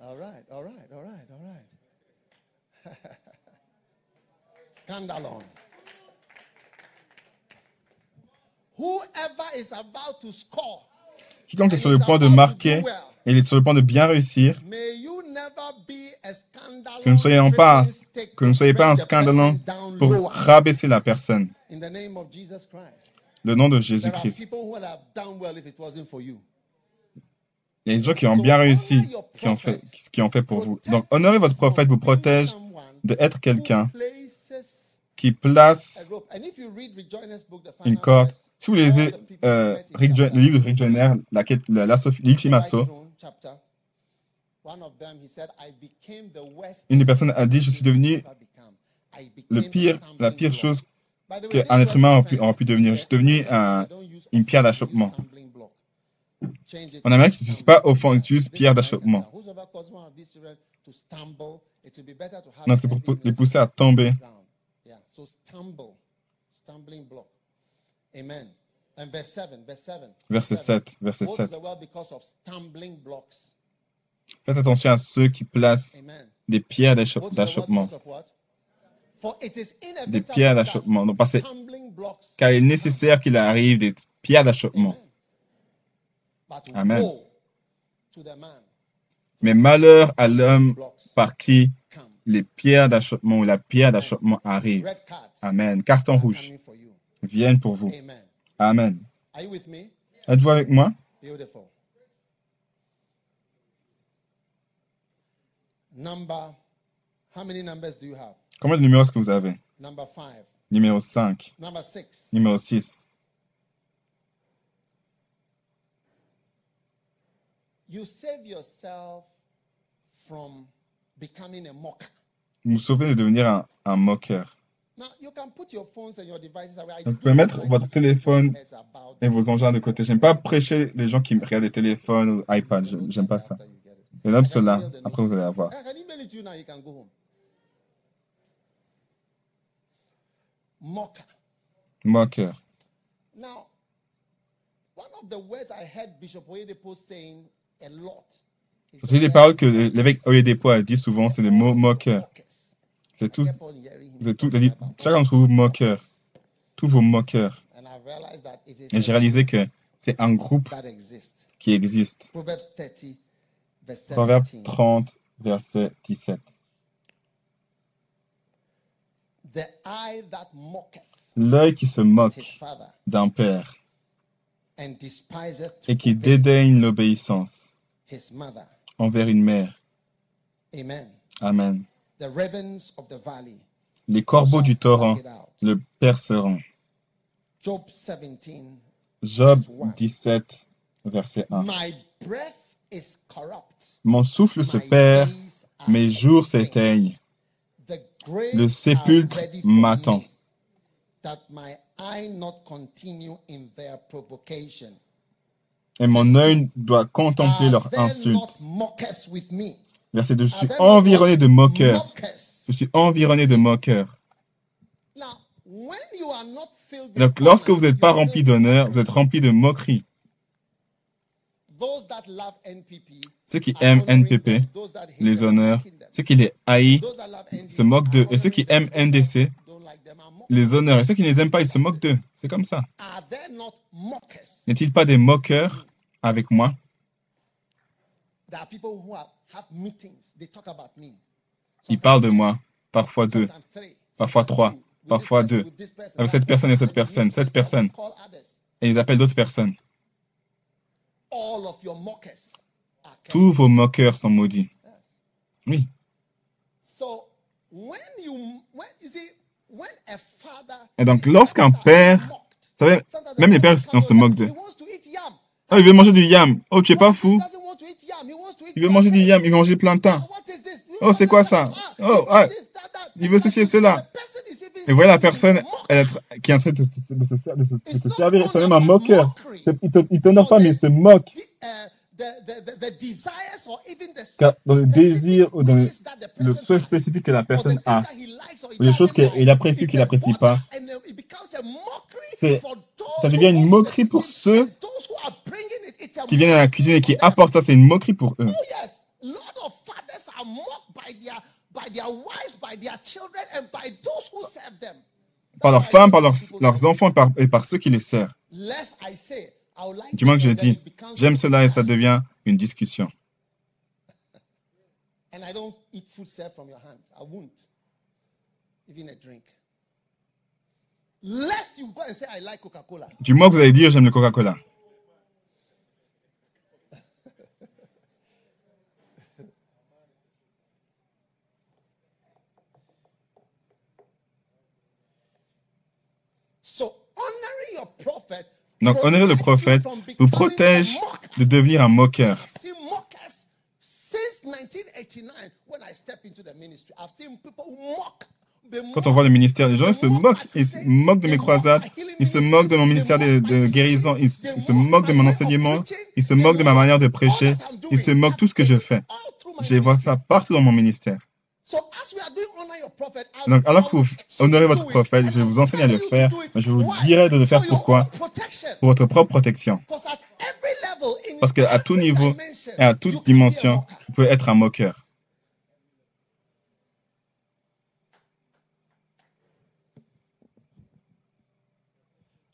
All right, all right, all right, all right. Scandalon. Whoever is about to score, Quiconque est sur le point de marquer et il est sur le point de bien réussir, que ne soyons pas, que ne soyez pas un down pour rabaisser la personne. In the name of Jesus Christ. Le nom de Jésus-Christ. Il y a des gens qui ont bien réussi, qui ont fait, qui ont fait pour vous. Donc, honorer votre prophète vous protège d'être quelqu'un qui place une corde. Si vous lisez euh, Rick le livre de Rick Joyner, la la- l'ultime the assaut, White Throne chapter, one of them, he said, I became the worst une des personnes a dit, je suis devenu le pire, la pire chose qu'un être humain aurait pu, devenir. Je suis devenu un, une pierre d'achoppement. En Amérique, ils n'utilisent pas offense, ils utilisent pierre d'achoppement. Donc, c'est pour les pousser à tomber. So stumble, stumbling block. Amen. And verse 7, verse 7. Verset 7, verset Go to 7. the world because of stumbling blocks. Faites attention à ceux qui placent Amen. des pierres d'achoppement. Des pierres d'achoppement. Donc, parce Car il est nécessaire qu'il arrive des pierres d'achoppement. Amen. But Amen. Mais malheur à l'homme par qui. Les pierres d'achoppement ou la pierre d'achoppement arrive. Amen. Carton rouge viennent pour vous. Amen. Êtes-vous avec moi? Combien de numéros est-ce que vous avez? Numéro 5, Number six. numéro 6. You save yourself from. Vous sauvez de devenir un, un moqueur. Vous pouvez mettre votre téléphone et vos engins de côté. J'aime pas prêcher les gens qui regardent les téléphones ou iPad. J'aime pas ça. Et nomme cela. Après, vous allez avoir. Mocker. Moqueur. Now, one of the words I heard Bishop Oyedepo saying a lot. Les word paroles que l'évêque Oyedepo a dit souvent, c'est les mots moqueurs. C'est tous, dit, about chacun d'entre vous moqueurs. Tous vos moqueurs. Et j'ai réalisé que c'est un groupe qui existe. Proverbs 30, verse Proverbe 17. 30, verset 17. The eye that mocketh L'œil qui se moque d'un père et qui dédaigne l'obéissance. Envers une mère. Amen. Amen. The ravens of the valley Les corbeaux du torrent le perceront. Job 17. Job 17, verset 1. My breath is corrupt. Mon souffle se perd, mes jours s'éteignent. Le sépulcre m'attend. Et mon œil doit contempler Are leur there insulte. not mockers with me? Verset 2. Je suis environné de moqueurs. Je suis environné de moqueurs. Donc, lorsque vous n'êtes pas rempli d'honneur, vous êtes rempli de moquerie. Those that love NPP Ceux qui aiment NPP les honneurs. Ceux qui les haïssent se moquent d'eux. Et ceux qui aiment. NDC les honneurs. Et ceux qui ne les aiment pas, ils se moquent d'eux. C'est comme ça. N'est-il pas des moqueurs avec moi? Ils parlent de moi. Parfois deux. Parfois trois, parfois deux. Avec cette personne et cette personne, cette personne. Et ils appellent d'autres personnes. Tous vos moqueurs sont maudits. Oui. Et donc, lorsqu'un père- Vous savez, même les pères, on se moque yam. Oh, il veut manger du yam. Oh, tu es pas fou. Il veut manger du plantain. yam. Il veut manger plantain. Is this? Oh, c'est quoi ça? Ah, Oh, ah, il veut ceci et cela. Et voilà la personne train- qui est en train de se, de de de de servir. C'est même un moqueur. Il il t'honore pas, mais il se moque. Car dans le désir ou dans le, le souhait spécifique que la personne a, les choses qu'il apprécie ou qu'il n'apprécie pas. and uh, ça devient une moquerie pour ceux qui viennent à la cuisine et qui apportent ça. C'est une moquerie pour eux. Oh. Par leurs femmes, par leurs, leurs enfants et par, et par ceux qui les servent. Du moins que je dis, j'aime cela et ça devient une discussion. Even a drink. Lest you go and say, I like Coca Cola. Du moins que vous allez dire j'aime le Coca-Cola. So, honoring your prophet. Donc honorer le prophète vous protège de devenir un moqueur. I've seen mockers since 1989 when I stepped into the ministry. I've seen people who mock. They Quand on voit le ministère, les gens se moquent. Ils se moquent de mes croisades. Ils se moquent de mon ministère de, guérison. Ils, se- moquent de mon enseignement. Ils se moquent de ma manière de prêcher. Ils se moquent de tout ce que je fais. Je vois ça partout dans mon ministère. Donc, alors que vous honorez votre prophète, je vous will enseigner à le faire, mais je vous dirai de le faire pourquoi? Pour votre propre protection. Parce qu'à tout niveau et à toute dimension, vous pouvez être un moqueur.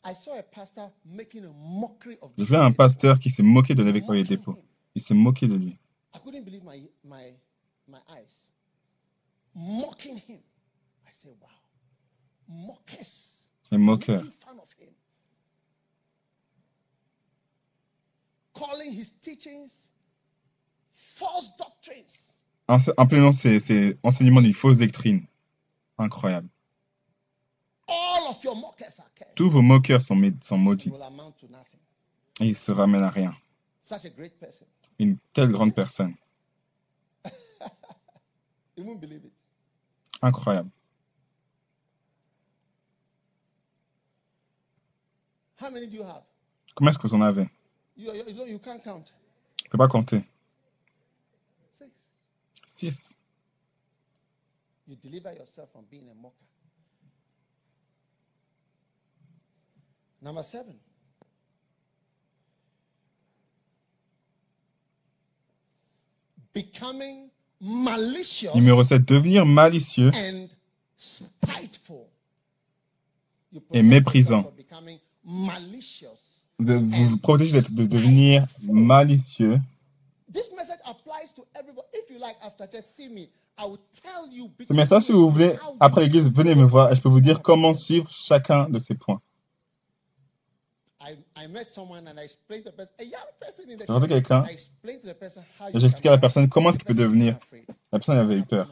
I saw a pastor making a mockery of Je vois un pasteur qui s'est moqué de l'évêque him. Il s'est moqué de lui. I couldn't believe my, my, my eyes. Mocking him. I said, wow. Mockers. Un moqueur. Making fun of him. Calling his teachings false doctrines. Ense- Implément ces, ces enseignements d'une fausse doctrine. Incroyable. Tous vos moqueurs sont, sont maudits. Et ils se ramènent à rien. Une telle grande personne. Incroyable. Combien est-ce que vous en avez? Vous ne pouvez pas compter. 6. Number seven. Becoming malicious Numéro 7. Devenir malicieux and spiteful. You Et méprisant. malicious. Vous vous protégez d'être- de devenir malicieux. This message applies to everybody. If you like, after church, see me. I will tell you. Ce message, si vous voulez, après l'église, venez me voir et je peux vous dire comment suivre chacun de ces points. J'ai rencontré quelqu'un I explained to the person how et j'ai expliqué à la personne comment The qu'il peut person devenir. La personne avait eu peur.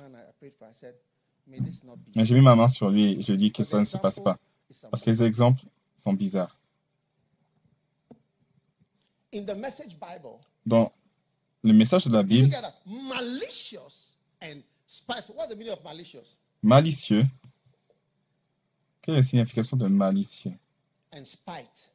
J'ai mis ma main sur lui et je lui ai dit que ça ne se passe pas. Parce que les exemples sont bizarres. In the Message Bible, Dans le message de la Bible, malicieux. Quelle est la signification de malicieux and spite?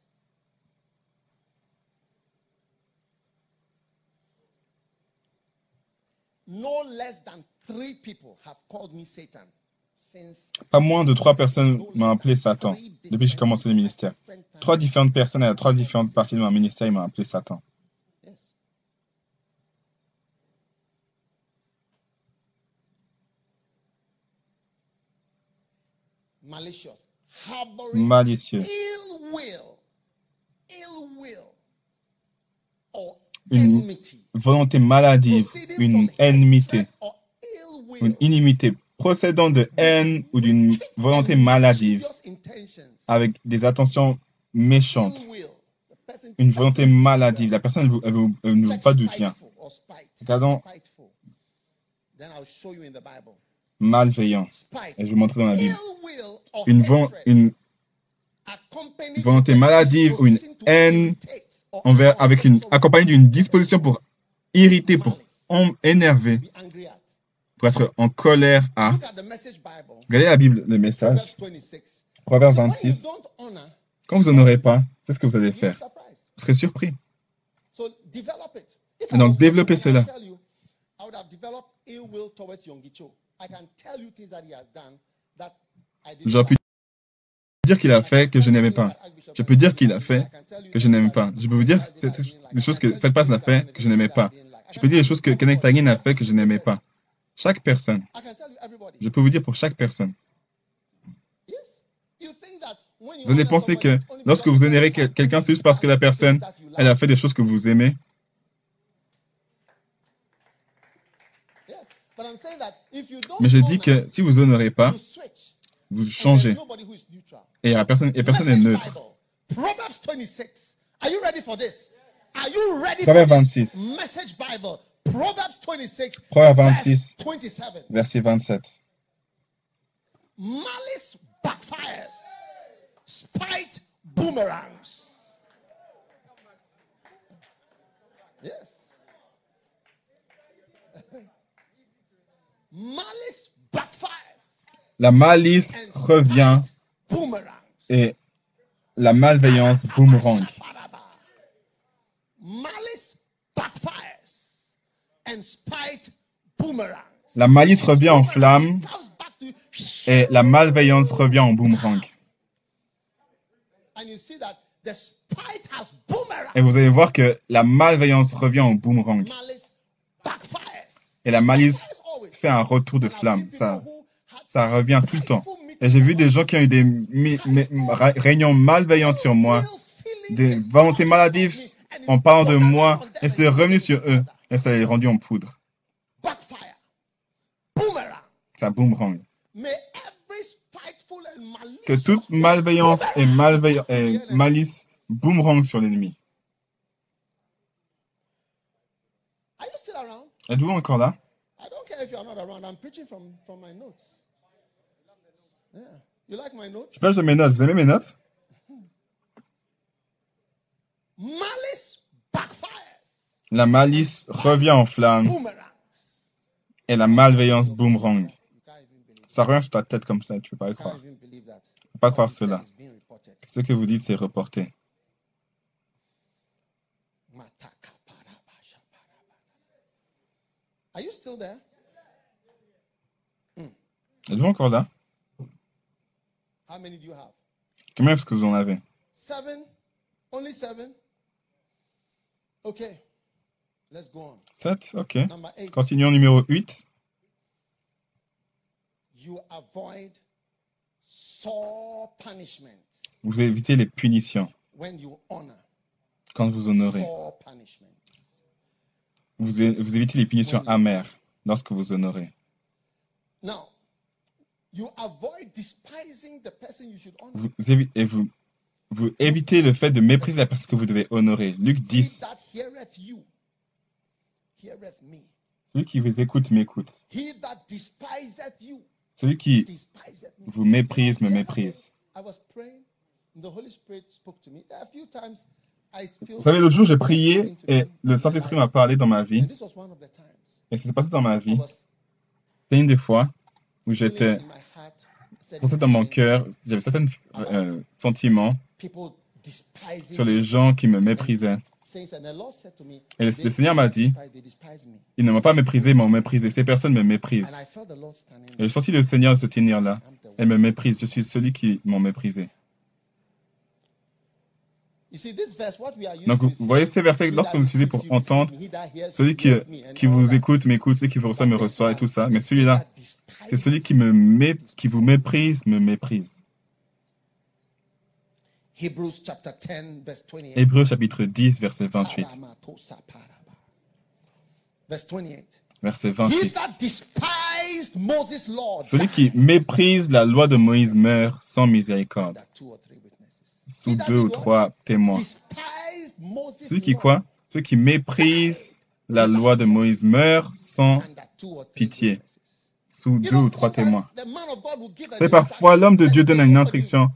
No less than three people have called me Satan since Pas moins de trois personnes m'ont appelé Satan depuis que j'ai commencé le ministère. Trois différentes personnes à trois différentes parties de mon ministère m'ont appelé Satan. Malicieux. Une volonté maladive, une ennemité, une inimité procédant de haine ou d'une volonté maladive intentions. avec des attentions méchantes. Une volonté maladive. La personne elle vous- elle elle ne veut pas du bien. Regardons. Malveillant. Et je vais vous montrer dans la Bible. Une, vo- une volonté maladive ou une haine envers, avec une, so accompagnée d'une disposition pour irriter, pour énerver, pour être en colère à. Regardez la Bible, le message, 26. Proverbe So when you 26. don't honor, Quand vous n'honorez pas, c'est ce que vous allez faire. Vous serez surpris. Donc, développez cela. J'aurais pu. Dire qu'il a fait que je n'aimais pas. Je peux dire qu'il a fait que je n'aime things pas. Je peux vous dire des choses que you n'a things fait que je n'aimais pas. Je peux dire des choses que Kenneth. Hagin a fait que je n'aimais pas. Chaque personne. Je peux vous dire pour chaque personne. Vous allez penser que lorsque vous honorez quelqu'un, c'est juste parce que la personne, elle a fait des choses que vous aimez? Mais je dis que si vous honorez pas, vous changez. Et la personne, et personne n'est neutre. Proverbs 26. Are you ready for this? Are you ready Proverbe for this? 26. Message Bible? Proverbs 26. Proverbe verse 26. 27. Verset 27. Malice backfires. Spite boomerangs. Yes. Malice backfires. La malice revient. Et la malveillance boomerang. La malice revient en flamme et la malveillance revient en boomerang. Et vous allez voir que la malveillance revient en boomerang. Et la malice fait un retour de flamme. Ça, ça revient tout le temps. Et j'ai vu des gens qui ont eu des réunions malveillantes sur moi, des volontés maladives en parlant de moi, et c'est revenu sur eux, et ça les rendu en poudre. Ça boomerang. Que toute malveillance et, the et malice boomerang sur l'ennemi. Êtes-vous encore là? Yeah. You like my notes? Je page de mes notes. Vous aimez mes notes? Malice backfires. La malice revient en flamme Boomerangs. et la malveillance boomerang. Ça revient sur ta tête comme ça, tu peux pas le croire. that. peux pas croire cela. Ce que vous dites, c'est reporté. Matakaparabashaparaba. Are you still there? Êtes-vous encore là? How many do you have? Combien est-ce que vous en avez? Seven? Only seven? Okay. Let's go on. 7? Ok. Number eight. Continuons numéro 8. You avoid sore punishment Vous évitez les punitions when you honor. quand vous honorez. Sore punishment. Vous, vous évitez les punitions amères lorsque vous honorez. Now, Vous, évi- et vous, vous évitez le fait de mépriser la personne que vous devez honorer. Luc He 10. that heareth you heareth me. Celui qui vous écoute m'écoute. Celui qui vous méprise me méprise. Vous savez, l'autre jour, j'ai prié et le Saint-Esprit m'a parlé dans ma vie. Et ça s'est passé dans ma vie. C'était une des fois où j'étais dans mon cœur, j'avais certains euh, sentiments sur les gens qui me méprisaient. Et le, "They- le Seigneur m'a dit, they despise me." ils ne m'ont pas méprisé, ils m'ont méprisé. Ces personnes me méprisent. Et there. j'ai senti le Seigneur se tenir là. Elle me méprise. Je suis celui qui m'ont méprisé. You see, this verse, what we are used Donc, vous voyez ces versets, lorsque vous utilisez pour entendre, celui qui, qui vous écoute m'écoute, celui qui vous reçoit me reçoit et tout ça. Mais celui-là, c'est celui qui me, mé- qui vous méprise, me méprise. Hebrews chapter 10, verse 28. Hébreux chapitre 10, verset 28. Paramatosaparaba. Verse 28. Verset He 28. that despised Moses' law Celui qui méprise la loi de Moïse meurt sans miséricorde, under two or three witnesses. Sous deux ou trois témoins. Celui qui quoi? Celui qui méprise la loi de Moïse meurt sans pitié, sous deux ou trois témoins. C'est parfois l'homme de Dieu donne une instruction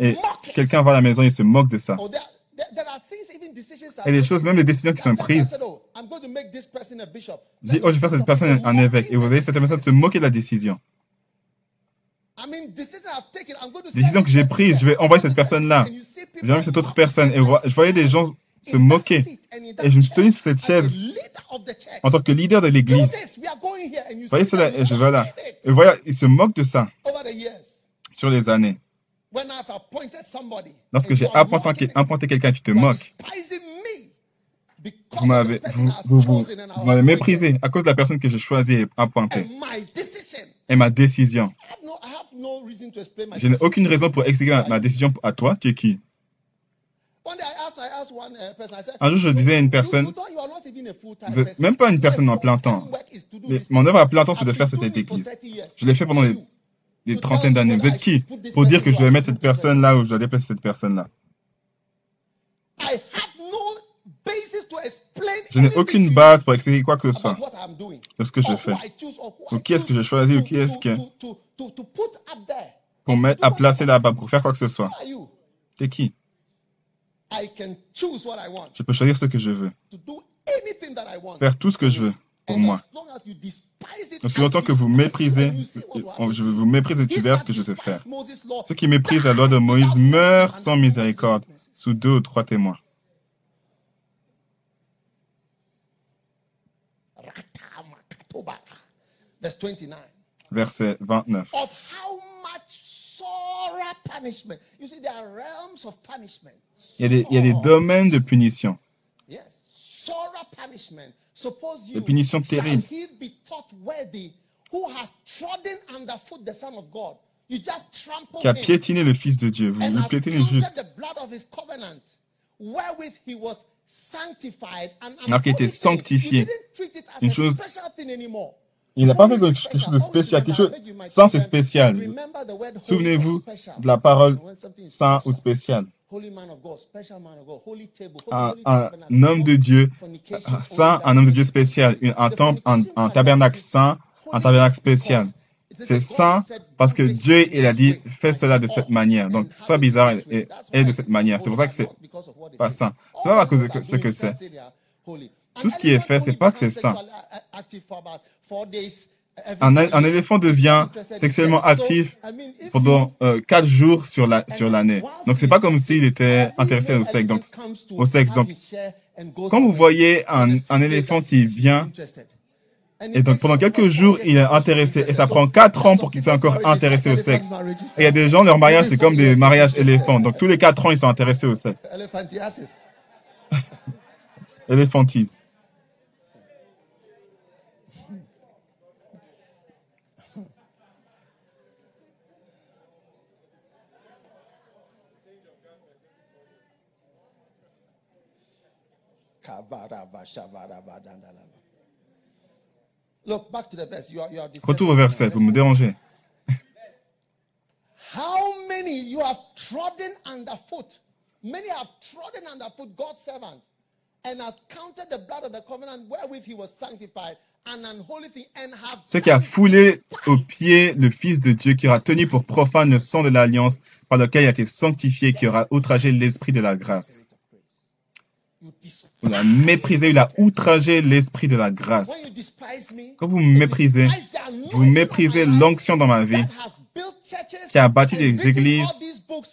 et quelqu'un va à la maison et se moque de ça. Et des choses, même les décisions qui sont prises. Dis, oh, je vais faire cette personne un évêque. Et vous voyez, cette personne se moquer de la décision. I mean, decisions I've taken, I'm going to Décision send que j'ai this person prise, je vais envoyer cette personne-là. Je vais envoyer cette autre personne. Et je voyais des gens se moquer. Et je me suis tenu sur cette chaise en tant que leader de l'église. you Voyez cela, et je vais là. Et voilà, il se moque de ça sur les années. Lorsque j'ai appointé, quelqu'un, tu te moques. Vous m'avez vous, vous, vous, vous méprisé à cause de la personne que j'ai choisie et appointée. Et ma décision. Je n'ai aucune raison pour expliquer ma, ma décision à toi. Tu es qui? Uh, Un jour, je disais à une "You- personne, vous n'êtes même pas une personne en plein temps. Mais mon œuvre à plein temps, c'est de faire cette église. 30 years. Je l'ai fait pendant des, trentaines d'années. Vous êtes qui pour dire que je vais mettre cette personne là ou je dois déplacer cette personne là I have no basis to explain Je n'ai aucune base pour expliquer quoi que ce soit de ce que je fais. Ou qui est-ce que choose j'ai choisi, ou qui est-ce que-. Pour mettre, à placer là-bas, pour faire quoi que ce soit. T'es qui? Je peux choisir ce que je veux. to do anything that I want. Faire tout ce que je veux pour moi. Aussi longtemps que vous méprisez, je vous méprise et tu verras ce que je Moses' law Ceux qui méprisent la loi de Moïse meurent sans miséricorde, sous deux ou trois témoins. Verse 29. Verset 29. Of how much sorer punishment. You see, there are realms of punishment. Il y a des, il y a des Sore. domaines de punition. Yes. Sorer punishment. Suppose you Des punitions shall terribles. he be thought worthy who has trodden underfoot the Son of God. You just trample Qui a piétiné le Fils de Dieu. Vous piétinez juste. the blood of his covenant wherewith he was sanctified and Alors qu'il était sanctifié. Une chose-. Il n'a pas fait quelque chose de spécial, quelque chose sans c'est spécial. Souvenez-vous de la parole saint ou spécial. Un, homme de Dieu fornication, un homme de Dieu spécial, un temple, un, tabernacle saint, un tabernacle spécial. C'est saint parce que "Do this Dieu, il a dit, fais cela de all." cette manière. Donc, And sois have it bizarre et, de cette manière. C'est pour ça que c'est pas saint. C'est pas à cause de ce que c'est. Tout ce qui est fait, c'est pas que c'est every Un, éléphant devient sexuellement actif pendant euh, quatre jours sur la sur l'année. Donc c'est pas comme s'il était intéressé au sexe. Donc au sexe. Donc quand vous voyez un, éléphant qui vient et donc pendant quelques jours il est intéressé et ça prend quatre ans pour qu'il soit encore intéressé au sexe. Et il y a des gens leur mariage c'est comme des mariages éléphants. Donc tous les quatre ans ils sont intéressés au sexe. Éléphantise. Look back to the verse. You are, you are Retour au verset. Vous me dérangez. How many you have trodden underfoot? Many have trodden underfoot God's servant and have counted the blood of the covenant wherewith he was sanctified an unholy thing and have Ceux qui a foulé au despite pied le Fils de Dieu, qui aura tenu pour profane le sang de l'alliance par lequel il a été sanctifié, qui aura outragé l'esprit de la grâce. Il a méprisé, il a outragé l'esprit de la grâce. Quand vous me méprisez, vous méprisez l'onction dans ma vie, qui a bâti des églises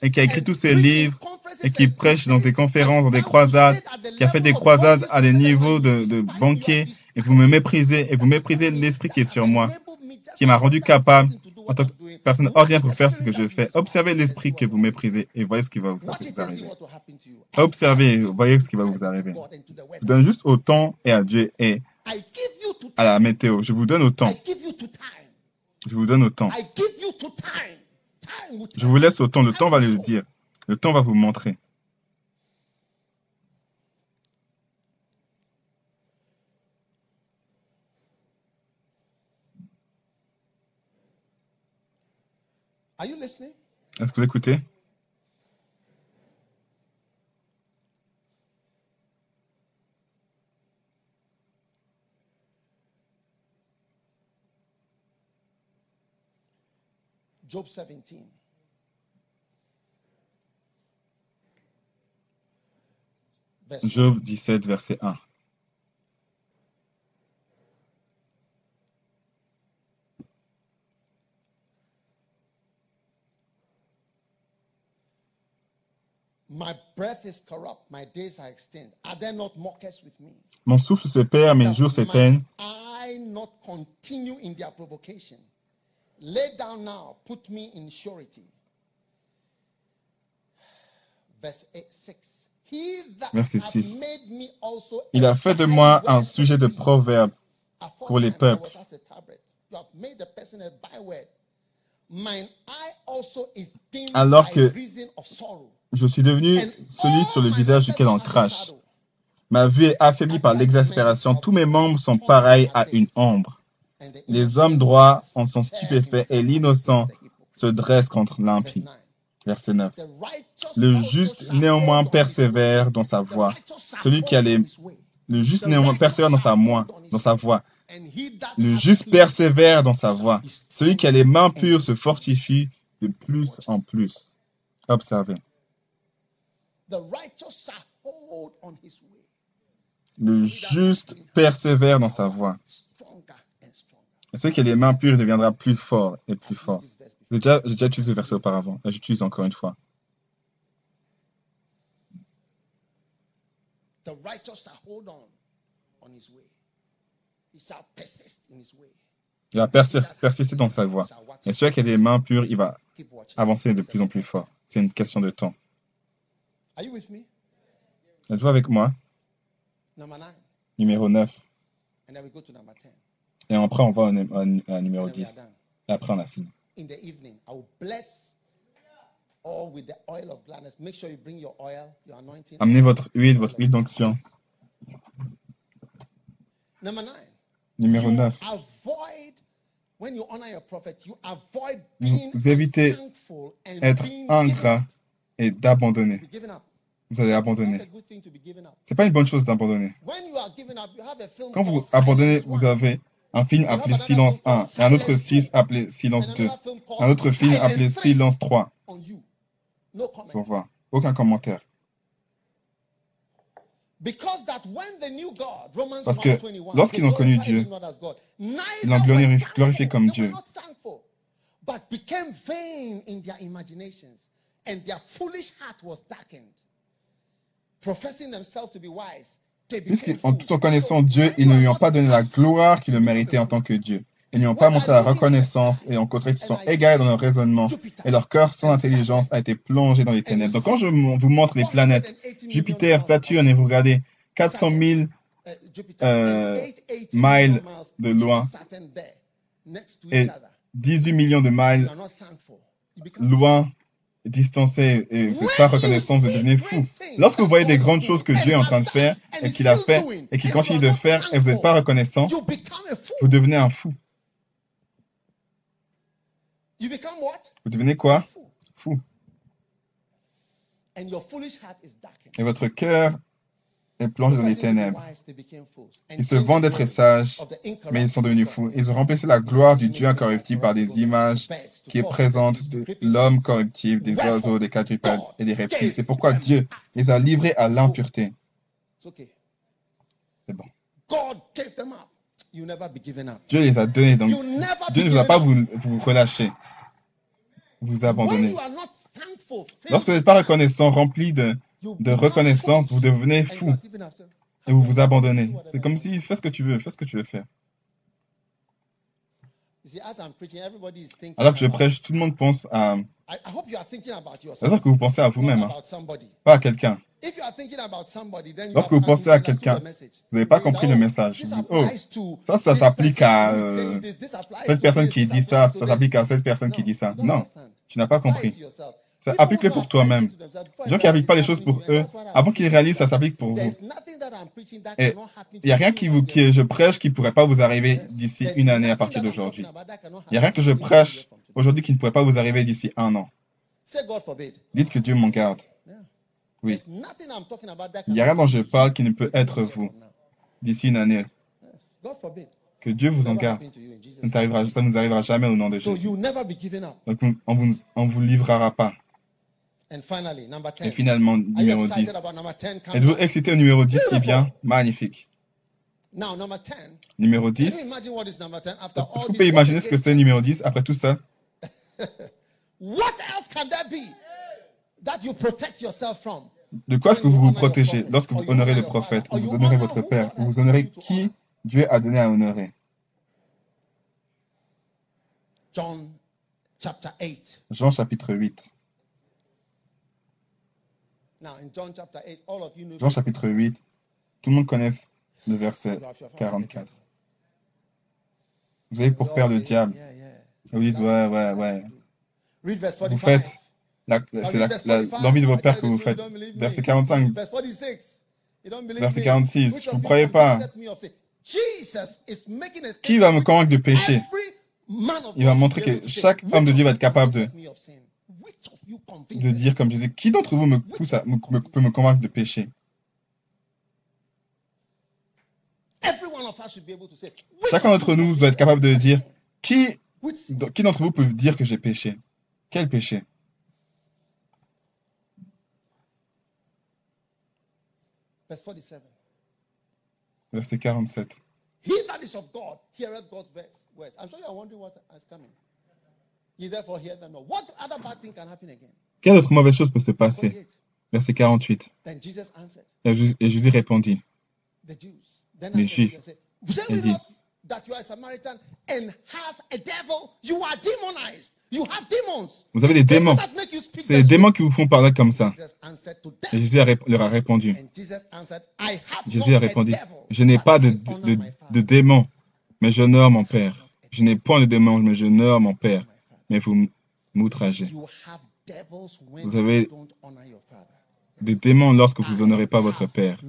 et qui a écrit tous in livres et qui prêche dans des conférences, dans des croisades, qui a fait des croisades à des niveaux de, de banquiers et vous me méprisez et vous méprisez l'esprit qui est sur moi, qui m'a rendu capable en tant que personne ordinaire pour faire ce que je fais. Observez l'esprit que vous méprisez et voyez ce qui va vous, arriver. Observez et voyez ce qui va vous arriver. Je donne juste au temps et à Dieu et à la météo. Je vous donne au temps. Je vous donne au temps. Je vous laisse au temps. Le temps va le dire. Le temps va vous montrer. Est-ce que vous écoutez? Job 17. Verse one. Job 17, verset 1. My breath is corrupt, my days are extended. Are there not mockers with me? Mon souffle se perd, mes jours s'éteignent. I not continue in their provocation? Lay down now, put me in surety. Verse 8, 6. He that Verset hath 6. made me also Il a fait de moi un sujet de proverbe pour les peuples. Alors que-. Je suis devenu celui sur le visage duquel on crache. Ma vue est affaiblie par l'exaspération. Tous mes membres sont pareils à une ombre. Les hommes droits en sont stupéfaits et l'innocent se dresse contre l'impie. 9. Verset 9. The righteous Le juste néanmoins persévère dans sa voie. Celui qui a les-. Le juste néanmoins persévère dans sa, moi, dans sa voie. Le juste persévère dans sa voie. Celui qui a les mains pures se fortifie de plus en plus. Observez. Le juste persévère dans sa voie. Et celui qui a les mains pures deviendra plus fort et plus fort. J'ai déjà, j'ai déjà utilisé ce verset auparavant. Et j'utilise encore une fois. The righteous shall hold on on his way. He shall persist in his way. Il va persi- persister dans sa voie. Et celui qui a les mains pures, il va avancer de plus en plus fort. C'est une question de temps. Are you with me? Êtes-vous avec moi? Numéro 9. And then we go to number 10. Et après, on va au, à numéro And then we 10. are done. Et après, on a fini. In the evening, I will bless all with the oil of gladness. Make sure you bring your oil, your anointing. Amenez votre huile, votre huile d'onction. Numéro you 9. Avoid when you honor your prophet, you avoid Vous évitez unthankful and Être being ingrat et d'abandonner. Vous allez abandonner. up. C'est pas une bonne chose d'abandonner. Quand vous abandonnez, vous avez un film appelé Silence 1 et un autre 6 appelé Silence and 2. another film called Un autre film appelé 3 Silence 3. on you. No comment. Pour voir. Aucun commentaire. Because that when they knew God, Romans Parce que 1:21, lorsqu'ils ont connu Dieu, him not as God, neither ils l'ont glorifié- glorifié comme Dieu. were not thankful, but became vain in their imaginations, and their foolish heart was darkened. Professing themselves to be wise, they became Puisqu'en tout en connaissant Dieu, ils ne lui ont pas donné la gloire qu'il you méritait en tant que Dieu. Ils n'y ont pas montré la reconnaissance et au contraire, ils se sont égarés dans leur raisonnement et leur cœur sans intelligence a été plongé dans les ténèbres. Donc quand je vous montre les planètes, Jupiter, Saturne, et vous regardez 400 000 uh, Jupiter, euh, and 880 miles de loin et each other. 18 millions de miles loin, distancés, et vous n'êtes pas reconnaissant, vous devenez fou. Lorsque vous voyez des grandes choses que Dieu est en train de faire et qu'il a fait et qu'il continue de faire et vous n'êtes pas reconnaissant, vous devenez un fou. You become what? Vous devenez quoi? Fou. And your foolish heart is darkened. Et votre cœur est plongé dans les ténèbres. wise, they became fools. And Ils se the d'être sages, mais ils sont devenus God. fous. Ils ont remplacé la gloire du Dieu incorruptible par des images qui est présente de l'homme corruptible, des oiseaux, des quadrupèdes et des reptiles. C'est pourquoi Dieu les a livrés à l'impureté. C'est bon. God gave them up. You never be given up. Dieu les a donnés, donc Dieu be ne vous a given pas up. vous, vous relâcher, vous abandonner. Lorsque vous n'êtes pas reconnaissant, rempli de, de reconnaissance, vous devenez fou et vous vous abandonnez. C'est comme si, fais ce que tu veux, fais ce que tu veux faire. You see, as I'm preaching, everybody is thinking. Alors que je prêche, tout le monde pense à... I, I hope you are thinking about yourself. C'est-à-dire que vous pensez à vous-même, hein, pas à quelqu'un. Lorsque vous pensez à quelqu'un, vous n'avez pas compris le message. this Vous dites, oh, ça, ça this s'applique à, euh, cette personne qui dit ça, ça s'applique à cette personne qui dit ça. Non, tu n'as pas compris. Ça, applique-le pour toi-même. Les gens qui n'appliquent pas les choses pour eux, avant qu'ils réalisent, ça s'applique pour vous. Et il n'y a rien qui vous, que je prêche qui ne pourrait pas vous arriver d'ici une année à partir d'aujourd'hui. Il n'y a rien que je prêche. Aujourd'hui qui ne pourrait pas vous arriver d'ici un an. Dites que Dieu m'en garde. Oui. Il n'y a rien dont je parle qui ne peut être vous d'ici une année. Que Dieu vous en garde. Ça ne ne nous arrivera jamais au nom de Jésus. Donc on vous, on vous livrera pas. And finally, number 10. Et finalement, numéro excited 10. about number 10? Come Êtes-vous excité au numéro 10 qui vient? Magnifique. Now, number 10. Numéro Can you 10. imagine what is number 10 after Est-ce que vous pouvez imaginer ce que c'est numéro 10 après tout ça? What else can there be? that you protect yourself from? De quoi est-ce que vous vous protégez lorsque vous honorez le prophète, ou vous honorez votre père, ou vous honorez qui Dieu a donné à honorer? John chapter 8. Jean chapitre 8. Now, in John chapter 8, all of you know. Jean chapitre 8. Tout le monde connaît le verset 44. Vous avez pour père le diable. Vous dites, ouais, ouais, ouais. Read verse Vous 45. faites, c'est read la- verse la- 45. l'envie de vos pères que vous faites. Verset 45. Verse 46. You don't believe Verset me. 46. Which Vous you croyez pas. Qui va me convaincre de pécher Every man of Il va montrer should be que able to say, chaque homme de Dieu va être capable de- set me of sin? Which of you convince De dire comme Jésus, qui d'entre vous me pousse à, me- me- peut me convaincre de pécher Every one of us should be able to say, which Chacun d'entre nous doit être capable de dire, qui? Qui d'entre vous peut dire que j'ai péché? Quel péché? Verse 47. Verset 47. He that is of God heareth God's words. I'm sure you are wondering what is coming. Ye therefore hear them not. What other bad thing can happen again? Quelle autre mauvaise chose peut se passer? 48. Verset 48. Then Jesus answered Et Jésus- répondit, the Jews. Then Les Juifs. Il dit, not that you are a Samaritan and has a devil? You are demonized. You have demons. Vous avez des démons. C'est les démons qui vous font parler comme ça. Et. Jésus leur a répondu. Jésus a répondu, je n'ai pas de, démons, mais j'honore mon Père. Je n'ai point de démons, mais j'honore mon Père. Mais vous m'outragez. Vous avez des démons lorsque vous honorez pas votre Père.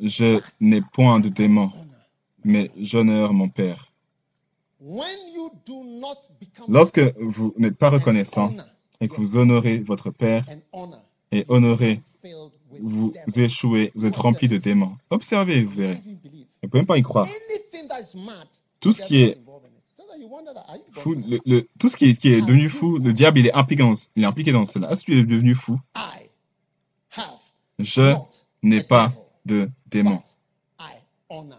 Je n'ai point de démons. Mais j'honore mon Père. Lorsque vous n'êtes pas reconnaissant et que vous honorez votre Père et honorez, vous échouez, vous êtes rempli de démons. Observez, vous verrez. Vous ne pouvez même pas y croire. Tout ce qui est fou, God? le, le- tout ce qui est, qui est devenu fou, le diable, il est impliqué dans, il est impliqué dans cela. Est-ce que tu es devenu fou? Je n'ai pas de honor.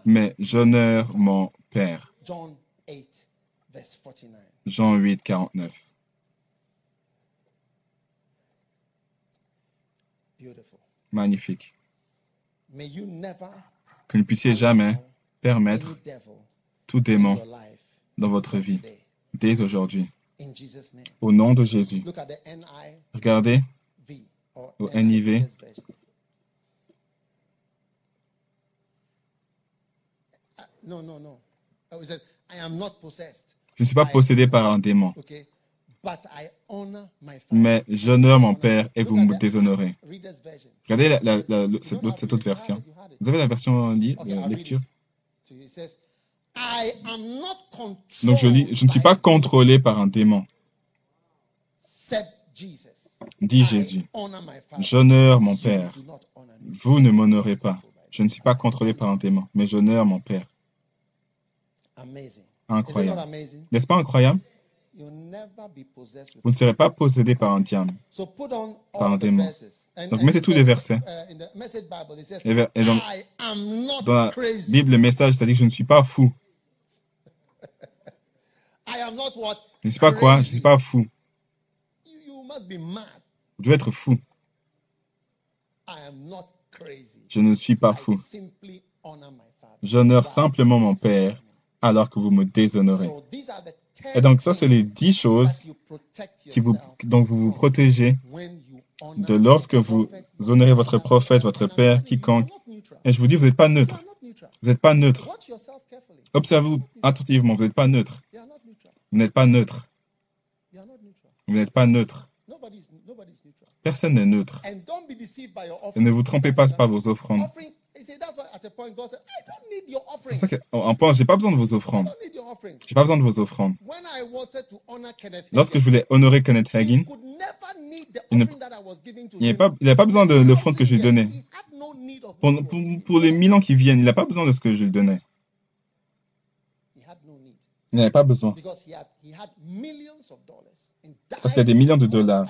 Mais j'honore mon Père. John 8, verse 49. Jean 8, 49. Beautiful. Magnifique. May you never Que vous ne puissiez jamais permettre tout démon dans votre vie dès aujourd'hui. Au nom de Jésus. Regardez Au NIV NIV. version. Uh, no, no, no. Oh, it says, I am not possessed. Je ne suis pas possédé par un démon, mais j'honore mon Père et vous me déshonorez. Regardez la- la- la- You cette, autre, cette version. Vous avez la version li- euh, lecture? Donc je lis, je ne suis pas contrôlé par un démon, dit Jésus. J'honore mon Père. Vous ne m'honorez pas. Je ne suis pas contrôlé par un démon, mais j'honore mon Père. Incroyable. N'est-ce pas incroyable? Vous ne serez pas possédé par un diable. Par un démon. Donc mettez tous les versets. Et, ver- et dans, la. Bible, le message, c'est-à-dire que je ne suis pas fou. Je ne suis pas quoi? Je ne suis pas fou. Vous devez être fou. Je ne suis pas fou. J'honore simplement mon Père. Alors que vous me déshonorez. Et donc ça, c'est les dix choses qui vous, dont vous vous protégez de lorsque vous honorez votre prophète, votre père, quiconque. Et je vous dis, vous n'êtes pas neutre. Vous n'êtes pas neutre. Observez-vous attentivement, vous n'êtes pas neutre. Vous n'êtes pas neutre. Vous n'êtes pas neutre. Personne n'est neutre. Et ne vous trompez pas par vos offrandes. Offering, you see, that's why at a point God said, I don't need your C'est ça on pense, j'ai pas besoin de vos I offrandes. J'ai pas besoin de vos offrandes. Lorsque je voulais honorer Kenneth Hagin, il n'avait pas, besoin de l'offrande que je lui donnais. Pour, pour, les mille ans qui viennent, il n'a pas besoin de ce que je lui donnais. Il n'avait pas besoin. because he had he had millions of dollars and Parce qu'il y a des millions de dollars.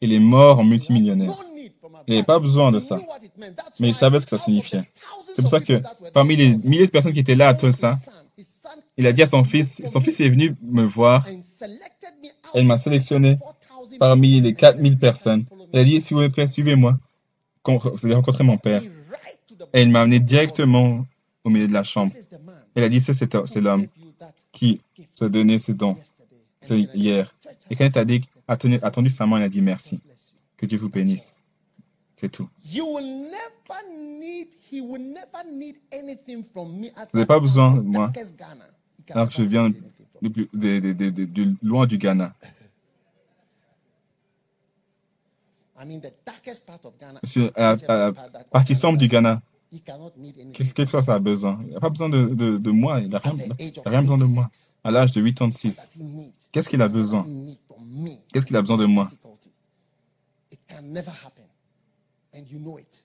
Il est mort en multimillionnaire. Il n'avait pas besoin de ça. Mais il savait ce que ça signifiait. C'est pour ça que parmi les milliers de personnes qui étaient là à Tulsa, il a dit à son fils, son fils est venu me voir il m'a sélectionné 4,000 parmi les 4000 personnes. Il a dit, si vous prêts, suivez-moi. Vous allez rencontrer mon père. Et il m'a amené directement au milieu de la chambre. Il a dit, c'est l'homme qui vous a donné ce don. C'est hier. Et quand il dit, a a tendu sa main, il a dit merci. Que Dieu vous bénisse. C'est tout. Vous n'avez pas besoin de moi. Alors que je viens de, loin du Ghana. Monsieur, à, à, partie sombre du Ghana, qu'est-ce que ça, a besoin. Il n'a pas besoin de, moi, il n'a rien, rien, besoin de moi. À l'âge de 86, qu'est-ce qu'il a besoin? Qu'est-ce qu'il a besoin de moi? And you know it.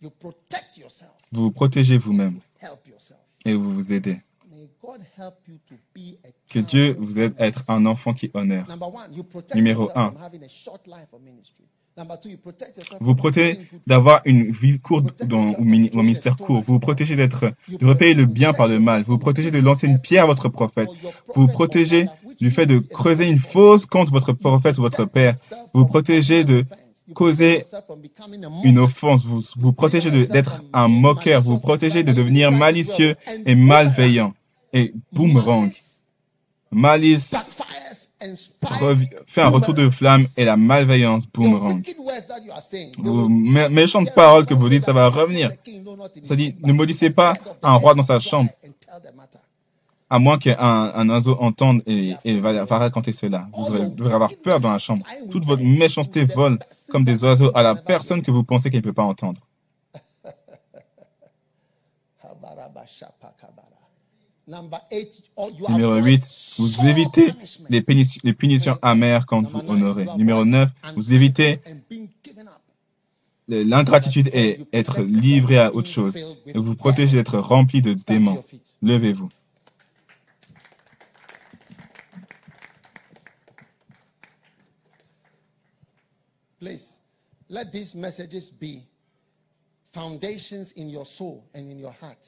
You protect yourself. Vous vous protégez vous-même Help yourself. et vous vous aidez. May God help you to be a Que Dieu vous aide à être un enfant qui honore. Number one, you protect Numéro yourself un. from having a short life of ministry. Number two, you protect yourself Vous from protégez d'avoir une vie courte dans, au ministère court. Vous vous protégez d'être, de repayer le bien par le mal. Vous vous protégez de lancer une pierre à votre prophète. Vous vous protégez du fait de creuser une fausse contre votre prophète ou votre père. Vous vous protégez de causer une offense. Vous vous protégez d'être un moqueur. Vous protégez de devenir malicieux et malveillant. Et boomerang. Malice fait un retour de flamme et la malveillance boomerang. Vos mé- méchantes paroles que vous dites, ça va revenir. Ça dit, ne maudissez pas un roi dans sa chambre. À moins qu'un un oiseau entende et, et va, va raconter cela. Vous devrez avoir peur dans la chambre. Toute votre méchanceté vole comme des oiseaux à la personne que vous pensez qu'elle ne peut pas entendre. Numéro 8, vous évitez les punitions amères quand vous honorez. Numéro 9, vous évitez l'ingratitude et être livré à autre chose. Et vous protégez d'être rempli de démons. Levez-vous. Please, let these messages be foundations in your soul and in your heart.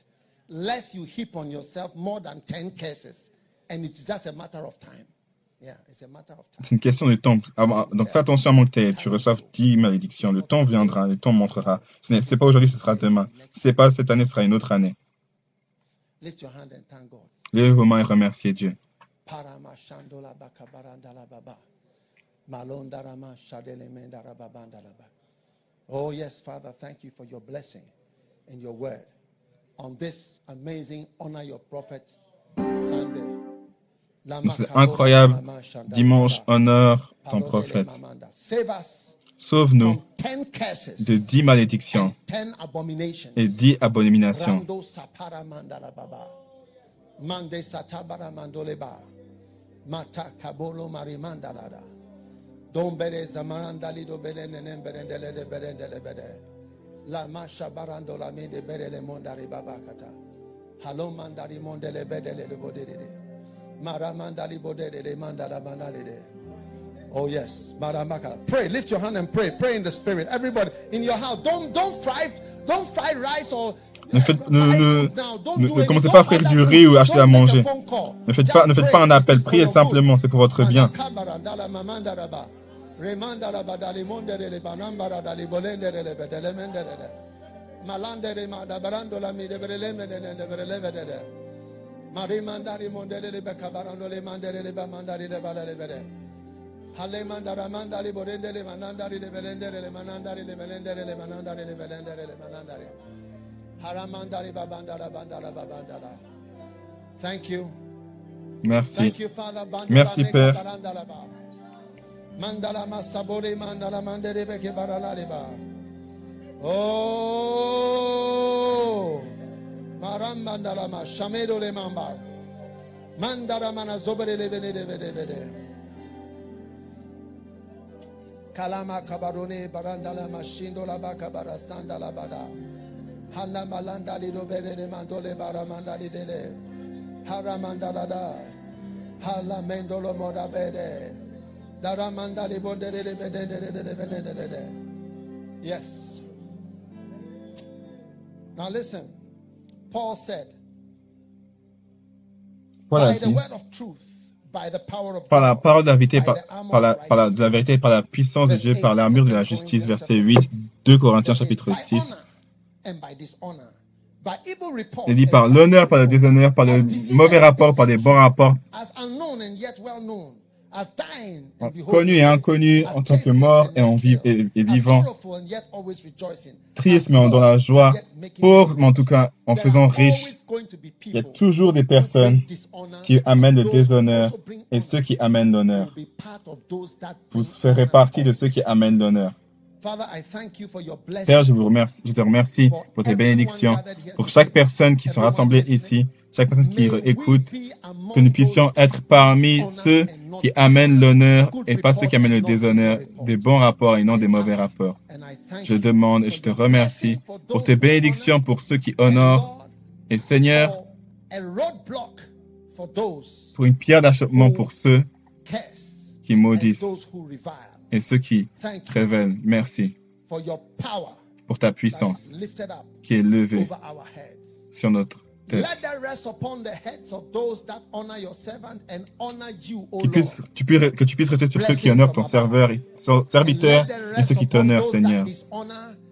Lest you heap on yourself more than 10 curses. And it's just a matter of time. Yeah, it's a matter of time. C'est une question de temps. Ah, Donc fais attention à mon que tu reçoives 10 malédictions. Le temps viendra, le temps montrera. Ce n'est pas aujourd'hui, ce sera demain. Ce n'est pas cette année, ce sera une autre année. Levez vos mains et remerciez Dieu. Oh, yes, Father, thank you for your blessing and your word. On this amazing Honor Your Prophet Sunday. C'est incroyable. Dimanche, honore ton prophète. Sauve-nous de dix malédictions et dix abominations. Mande Dombere zamarandali do bere nenen bere dele de bere dele bere. La masha barando la me de bere le mondari babakata. Halom mandari mondele bedele le bodere de. Maramandali bodere le mandala mandale de. Oh yes, Maramaka. Pray, lift your hand and pray. Pray in the spirit. Everybody in your house. Don't don't fry don't fry rice or ne, faites, ne, ne, ne, commencez pas à faire du riz ou acheter à manger. Ne faites pas, ne faites pas un appel, priez simplement, c'est pour votre bien. Manakabara dala. Remanda raba dali mondere le banambara dali bolendere le bedele mendere le. Malandere ma da barando la mi de berele mendere de berele vedere. Marimandari mondere le bekabarando le mandere le bamandari le balele vede. Hale mandara mandali le manandari le belendere le manandari le belendere le manandari le belendere le manandari. Haramandari babandara bandara babandara. Thank you. Merci. Thank you, Father. Merci, Père. Mandala masabore mandala mandere beke baralale ba. Oh, maram mandala ma shamedo le mamba. Mandara mana zobere le vede vede vede. Kalama kabarone barandala mashindo la baka barasanda la bada. Hala malanda li do bere le mandole baramanda li dele. Haramandala da. Hala mendolo moda bede. Yes. Now listen. Paul said, Voilà, by the dit, word of truth, by the power of par la parole de la vérité, par, par la, par la, de la vérité, par la puissance de Dieu, par l'armure de la justice, verset 8, 2 Corinthiens chapitre By 6. honor and by dishonor, by evil report Il dit par l'honneur, par le déshonneur, par le mauvais rapport, par des bons rapports, behold, connus et inconnus, en tant que morts et, en not vi- killed, et, et vivants, tristes mais dans la joie, pauvres mais en tout cas en faisant be Il y a toujours des personnes qui amènent le déshonneur et ceux qui amènent l'honneur. Vous ferez partie de ceux qui amènent l'honneur. Father, I thank you for your blessing. Père, je vous remercie, je te remercie pour tes bénédictions, pour chaque personne qui sont rassemblées ici, chaque personne qui écoute, que nous puissions être parmi ceux qui amènent l'honneur et pas ceux qui amènent le déshonneur, des bons rapports et non des mauvais rapports. Je demande et je te remercie pour tes bénédictions pour ceux qui honorent. Et Seigneur, pour une pierre d'achoppement pour ceux qui maudissent et ceux qui révèlent. Merci pour ta puissance qui est levée sur notre tête. Let that rest upon the heads of those that honor your servant and honor you, O Qu'il puisse- Lord. tu puisses- que tu puisses rester sur ceux qui honorent ton serveur, et- serviteur et ceux qui t'honorent, Seigneur.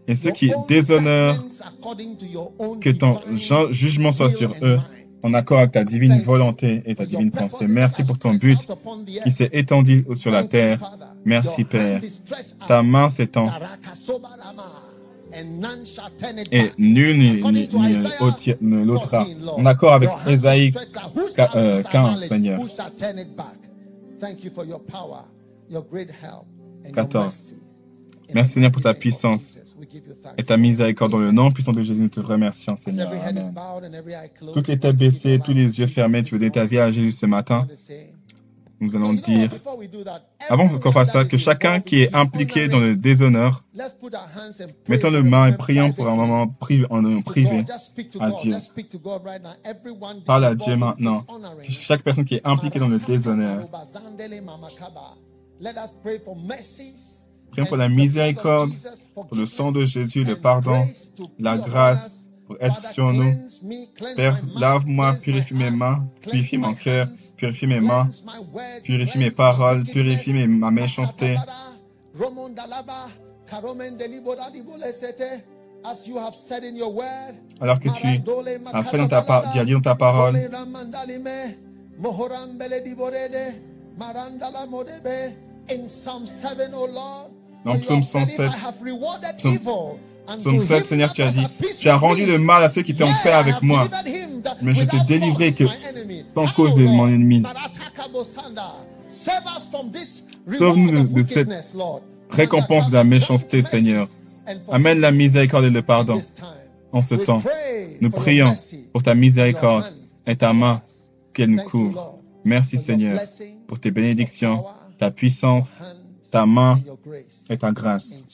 Et ceux qui déshonorent, que ton jugement soit sur eux, en accord avec ta divine volonté et ta divine pensée. Merci pour ton but qui s'est étendu sur la terre. Merci, Père. Ta main s'étend Et nul ne l'ôtera. 14, Lord. En accord avec Ésaïe euh, our 15, knowledge? Seigneur. Who shall turn it back? Thank you for your power, your great help, and your 14. mercy. In Merci, Seigneur, pour ta puissance et ta miséricorde dans le nom puissant de Jésus. Nous te remercions, Seigneur. Amen. Toutes les têtes baissées, tous les yeux fermés, tu veux donner ta vie à Jésus ce matin. Nous allons dire, avant qu'on fasse ça, que chacun qui est impliqué dans le déshonneur, mettons le main et prions pour un moment en privé à. Dieu. Parle à Dieu in maintenant. chaque personne qui est impliquée dans le déshonneur, prions pour la miséricorde, pour le sang de Jésus, le pardon, la grâce. Pour être sur nous. Père, lave-moi, purifie mes mains, purifie mon cœur, purifie mes mains, purifie mes paroles, purifie mes- ma méchanceté. Makatabara, Romondalaba, Karomendeliboda dibolesete, As you have said in your word, Alors que tu as fait dans ta par- tu as dit dans ta parole, Ole ramandalime, Mohorambele diborede, Marandala modebe. In Psalm 7, O Lord, Dans for you Psaume have said, if 107, I have rewarded Psaume- Psaume to 7, him Seigneur, tu as dit, tu as rendu le mal à ceux qui étaient en paix avec moi. Mais je t'ai délivré que sans cause de mon ennemi. Sauve-nous de- de cette. Récompense de la méchanceté, Seigneur. Amène la miséricorde et le pardon en ce temps. Nous prions pour ta miséricorde et ta main qu'elle nous couvre. Merci Seigneur pour tes bénédictions, ta puissance, ta main et ta grâce.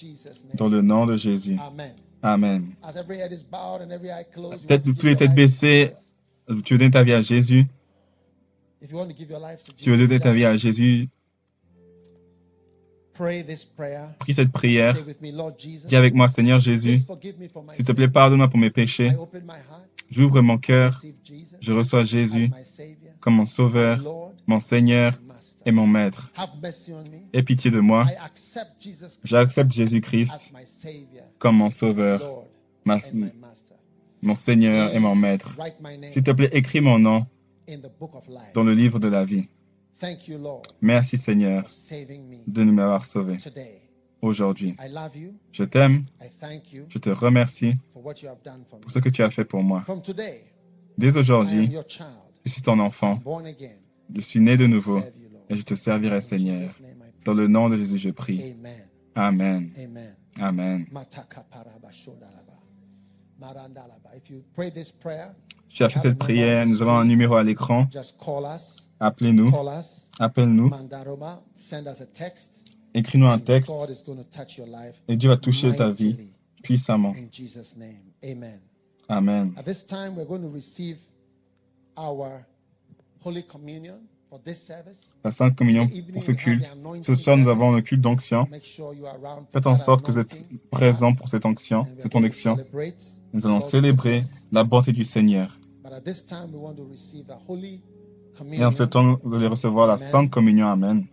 Dans le nom de Jésus. Amen. Tête- toutes les têtes baissées, tu veux donner ta vie à Jésus. Si tu veux donner ta vie à Jésus, pray this prayer. prie cette prière. Dis avec moi, Seigneur Jésus, s'il te plaît, pardonne-moi pour mes péchés. J'ouvre mon cœur, je reçois Jésus comme mon sauveur, mon Seigneur. Et mon maître. Aie pitié de moi. J'accepte Jésus-Christ comme mon sauveur, ma- mon Seigneur et mon maître. S'il te plaît, écris mon nom dans le livre de la vie. Merci Seigneur de nous m'avoir sauvé aujourd'hui. Je t'aime, je te remercie pour ce que tu as fait pour moi. Dès aujourd'hui, je suis ton enfant, je suis né de nouveau. Et je te servirai Seigneur. Dans le nom de Jésus, je prie. Amen. Amen. Amen. Fait cette prière, nous avons un numéro à l'écran. just call us. Appelez-nous, appelle-nous, Mandaroma. Send us a text. écris-nous un texte et Dieu va toucher ta vie puissamment. in Jesus' name. Amen. Amen. At this time, going to receive our Holy Communion. La Sainte Communion pour ce culte. Ce soir, nous avons le culte d'onction. Faites en sorte que vous êtes présents pour onction, are cette onction. Nous allons célébrer la bonté du Seigneur. Et en ce temps, vous allez recevoir la Sainte Communion. Amen.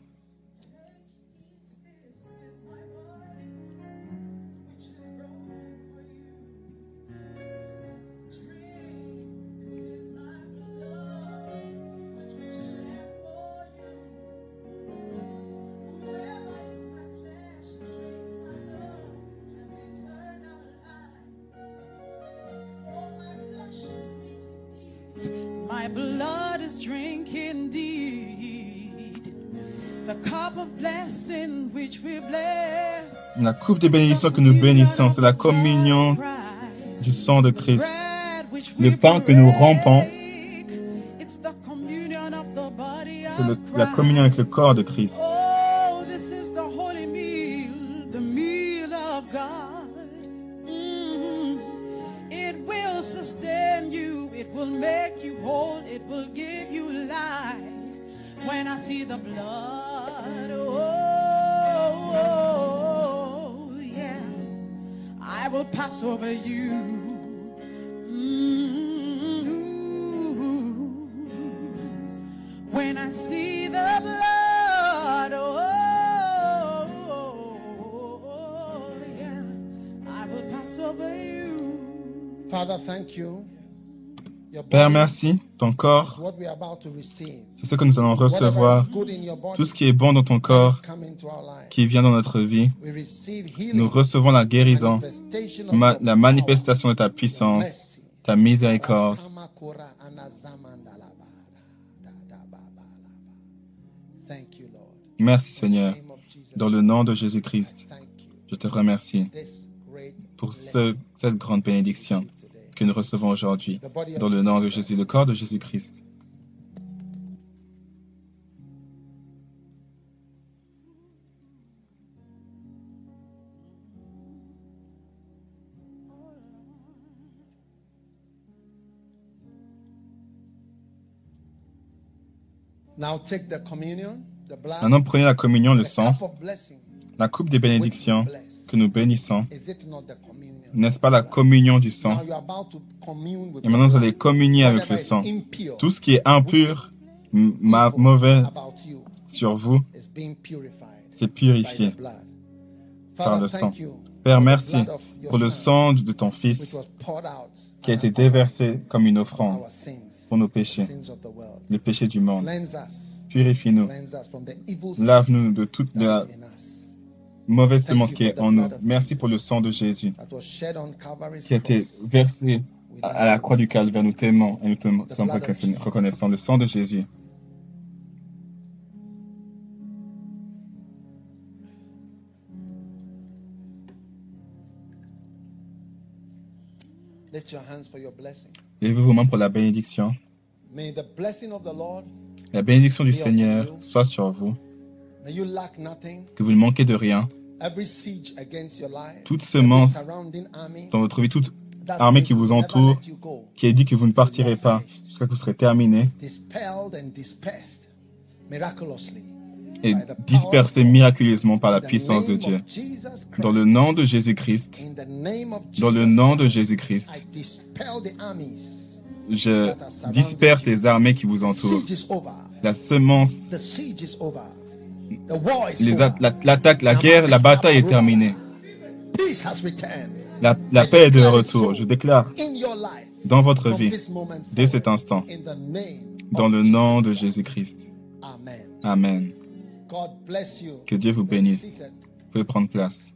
La coupe des bénédictions que nous bénissons, c'est la communion du sang de Christ. Le pain que nous rompons, c'est la communion avec le corps de Christ. Père, merci. Ton corps, c'est ce que nous allons recevoir. Tout ce qui est bon dans ton corps, qui vient dans notre vie, nous recevons la guérison, ma- la manifestation de ta puissance, ta miséricorde. Merci Seigneur. Dans le nom de Jésus-Christ, je te remercie pour ce- cette grande bénédiction. Que nous recevons aujourd'hui. Dans le nom de Jésus, le corps de Jésus-Christ. Maintenant, prenez la communion, le sang. La coupe des bénédictions que nous bénissons. N'est-ce pas la communion du sang? Et maintenant, vous allez communier avec le sang. Tout ce qui est impur, ma- mauvais sur vous, c'est purifié par le sang. Père, merci pour le sang de ton Fils qui a été déversé comme une offrande pour nos péchés, les péchés du monde. Purifie-nous. Lave-nous de toute la mauvaise semence qui est en nous. Merci pour le sang de Jésus qui a été versé à la croix du Calvaire. Nous t'aimons et nous te sommes reconna- reconnaissants. Le sang de Jésus. Levez vos mains pour la bénédiction. May the blessing of the Lord, La bénédiction du Seigneur soit sur vous. Que vous ne manquez de rien. Toute semence dans votre vie, toute armée qui vous entoure, qui a dit que vous ne partirez pas jusqu'à ce que vous serez terminé. Dispelled and dispersed miraculously et dispersé miraculeusement par la puissance de Dieu. Dans le nom de Jésus-Christ, dans le nom de Christ, Jésus-Christ, je disperse les armées qui vous entourent. La semence, L'attaque, la guerre, la bataille est terminée. La, la paix est de retour. Je déclare dans votre vie, dès cet instant, dans le nom de. Jésus-Christ. Amen. Que Dieu vous bénisse. Vous pouvez prendre place.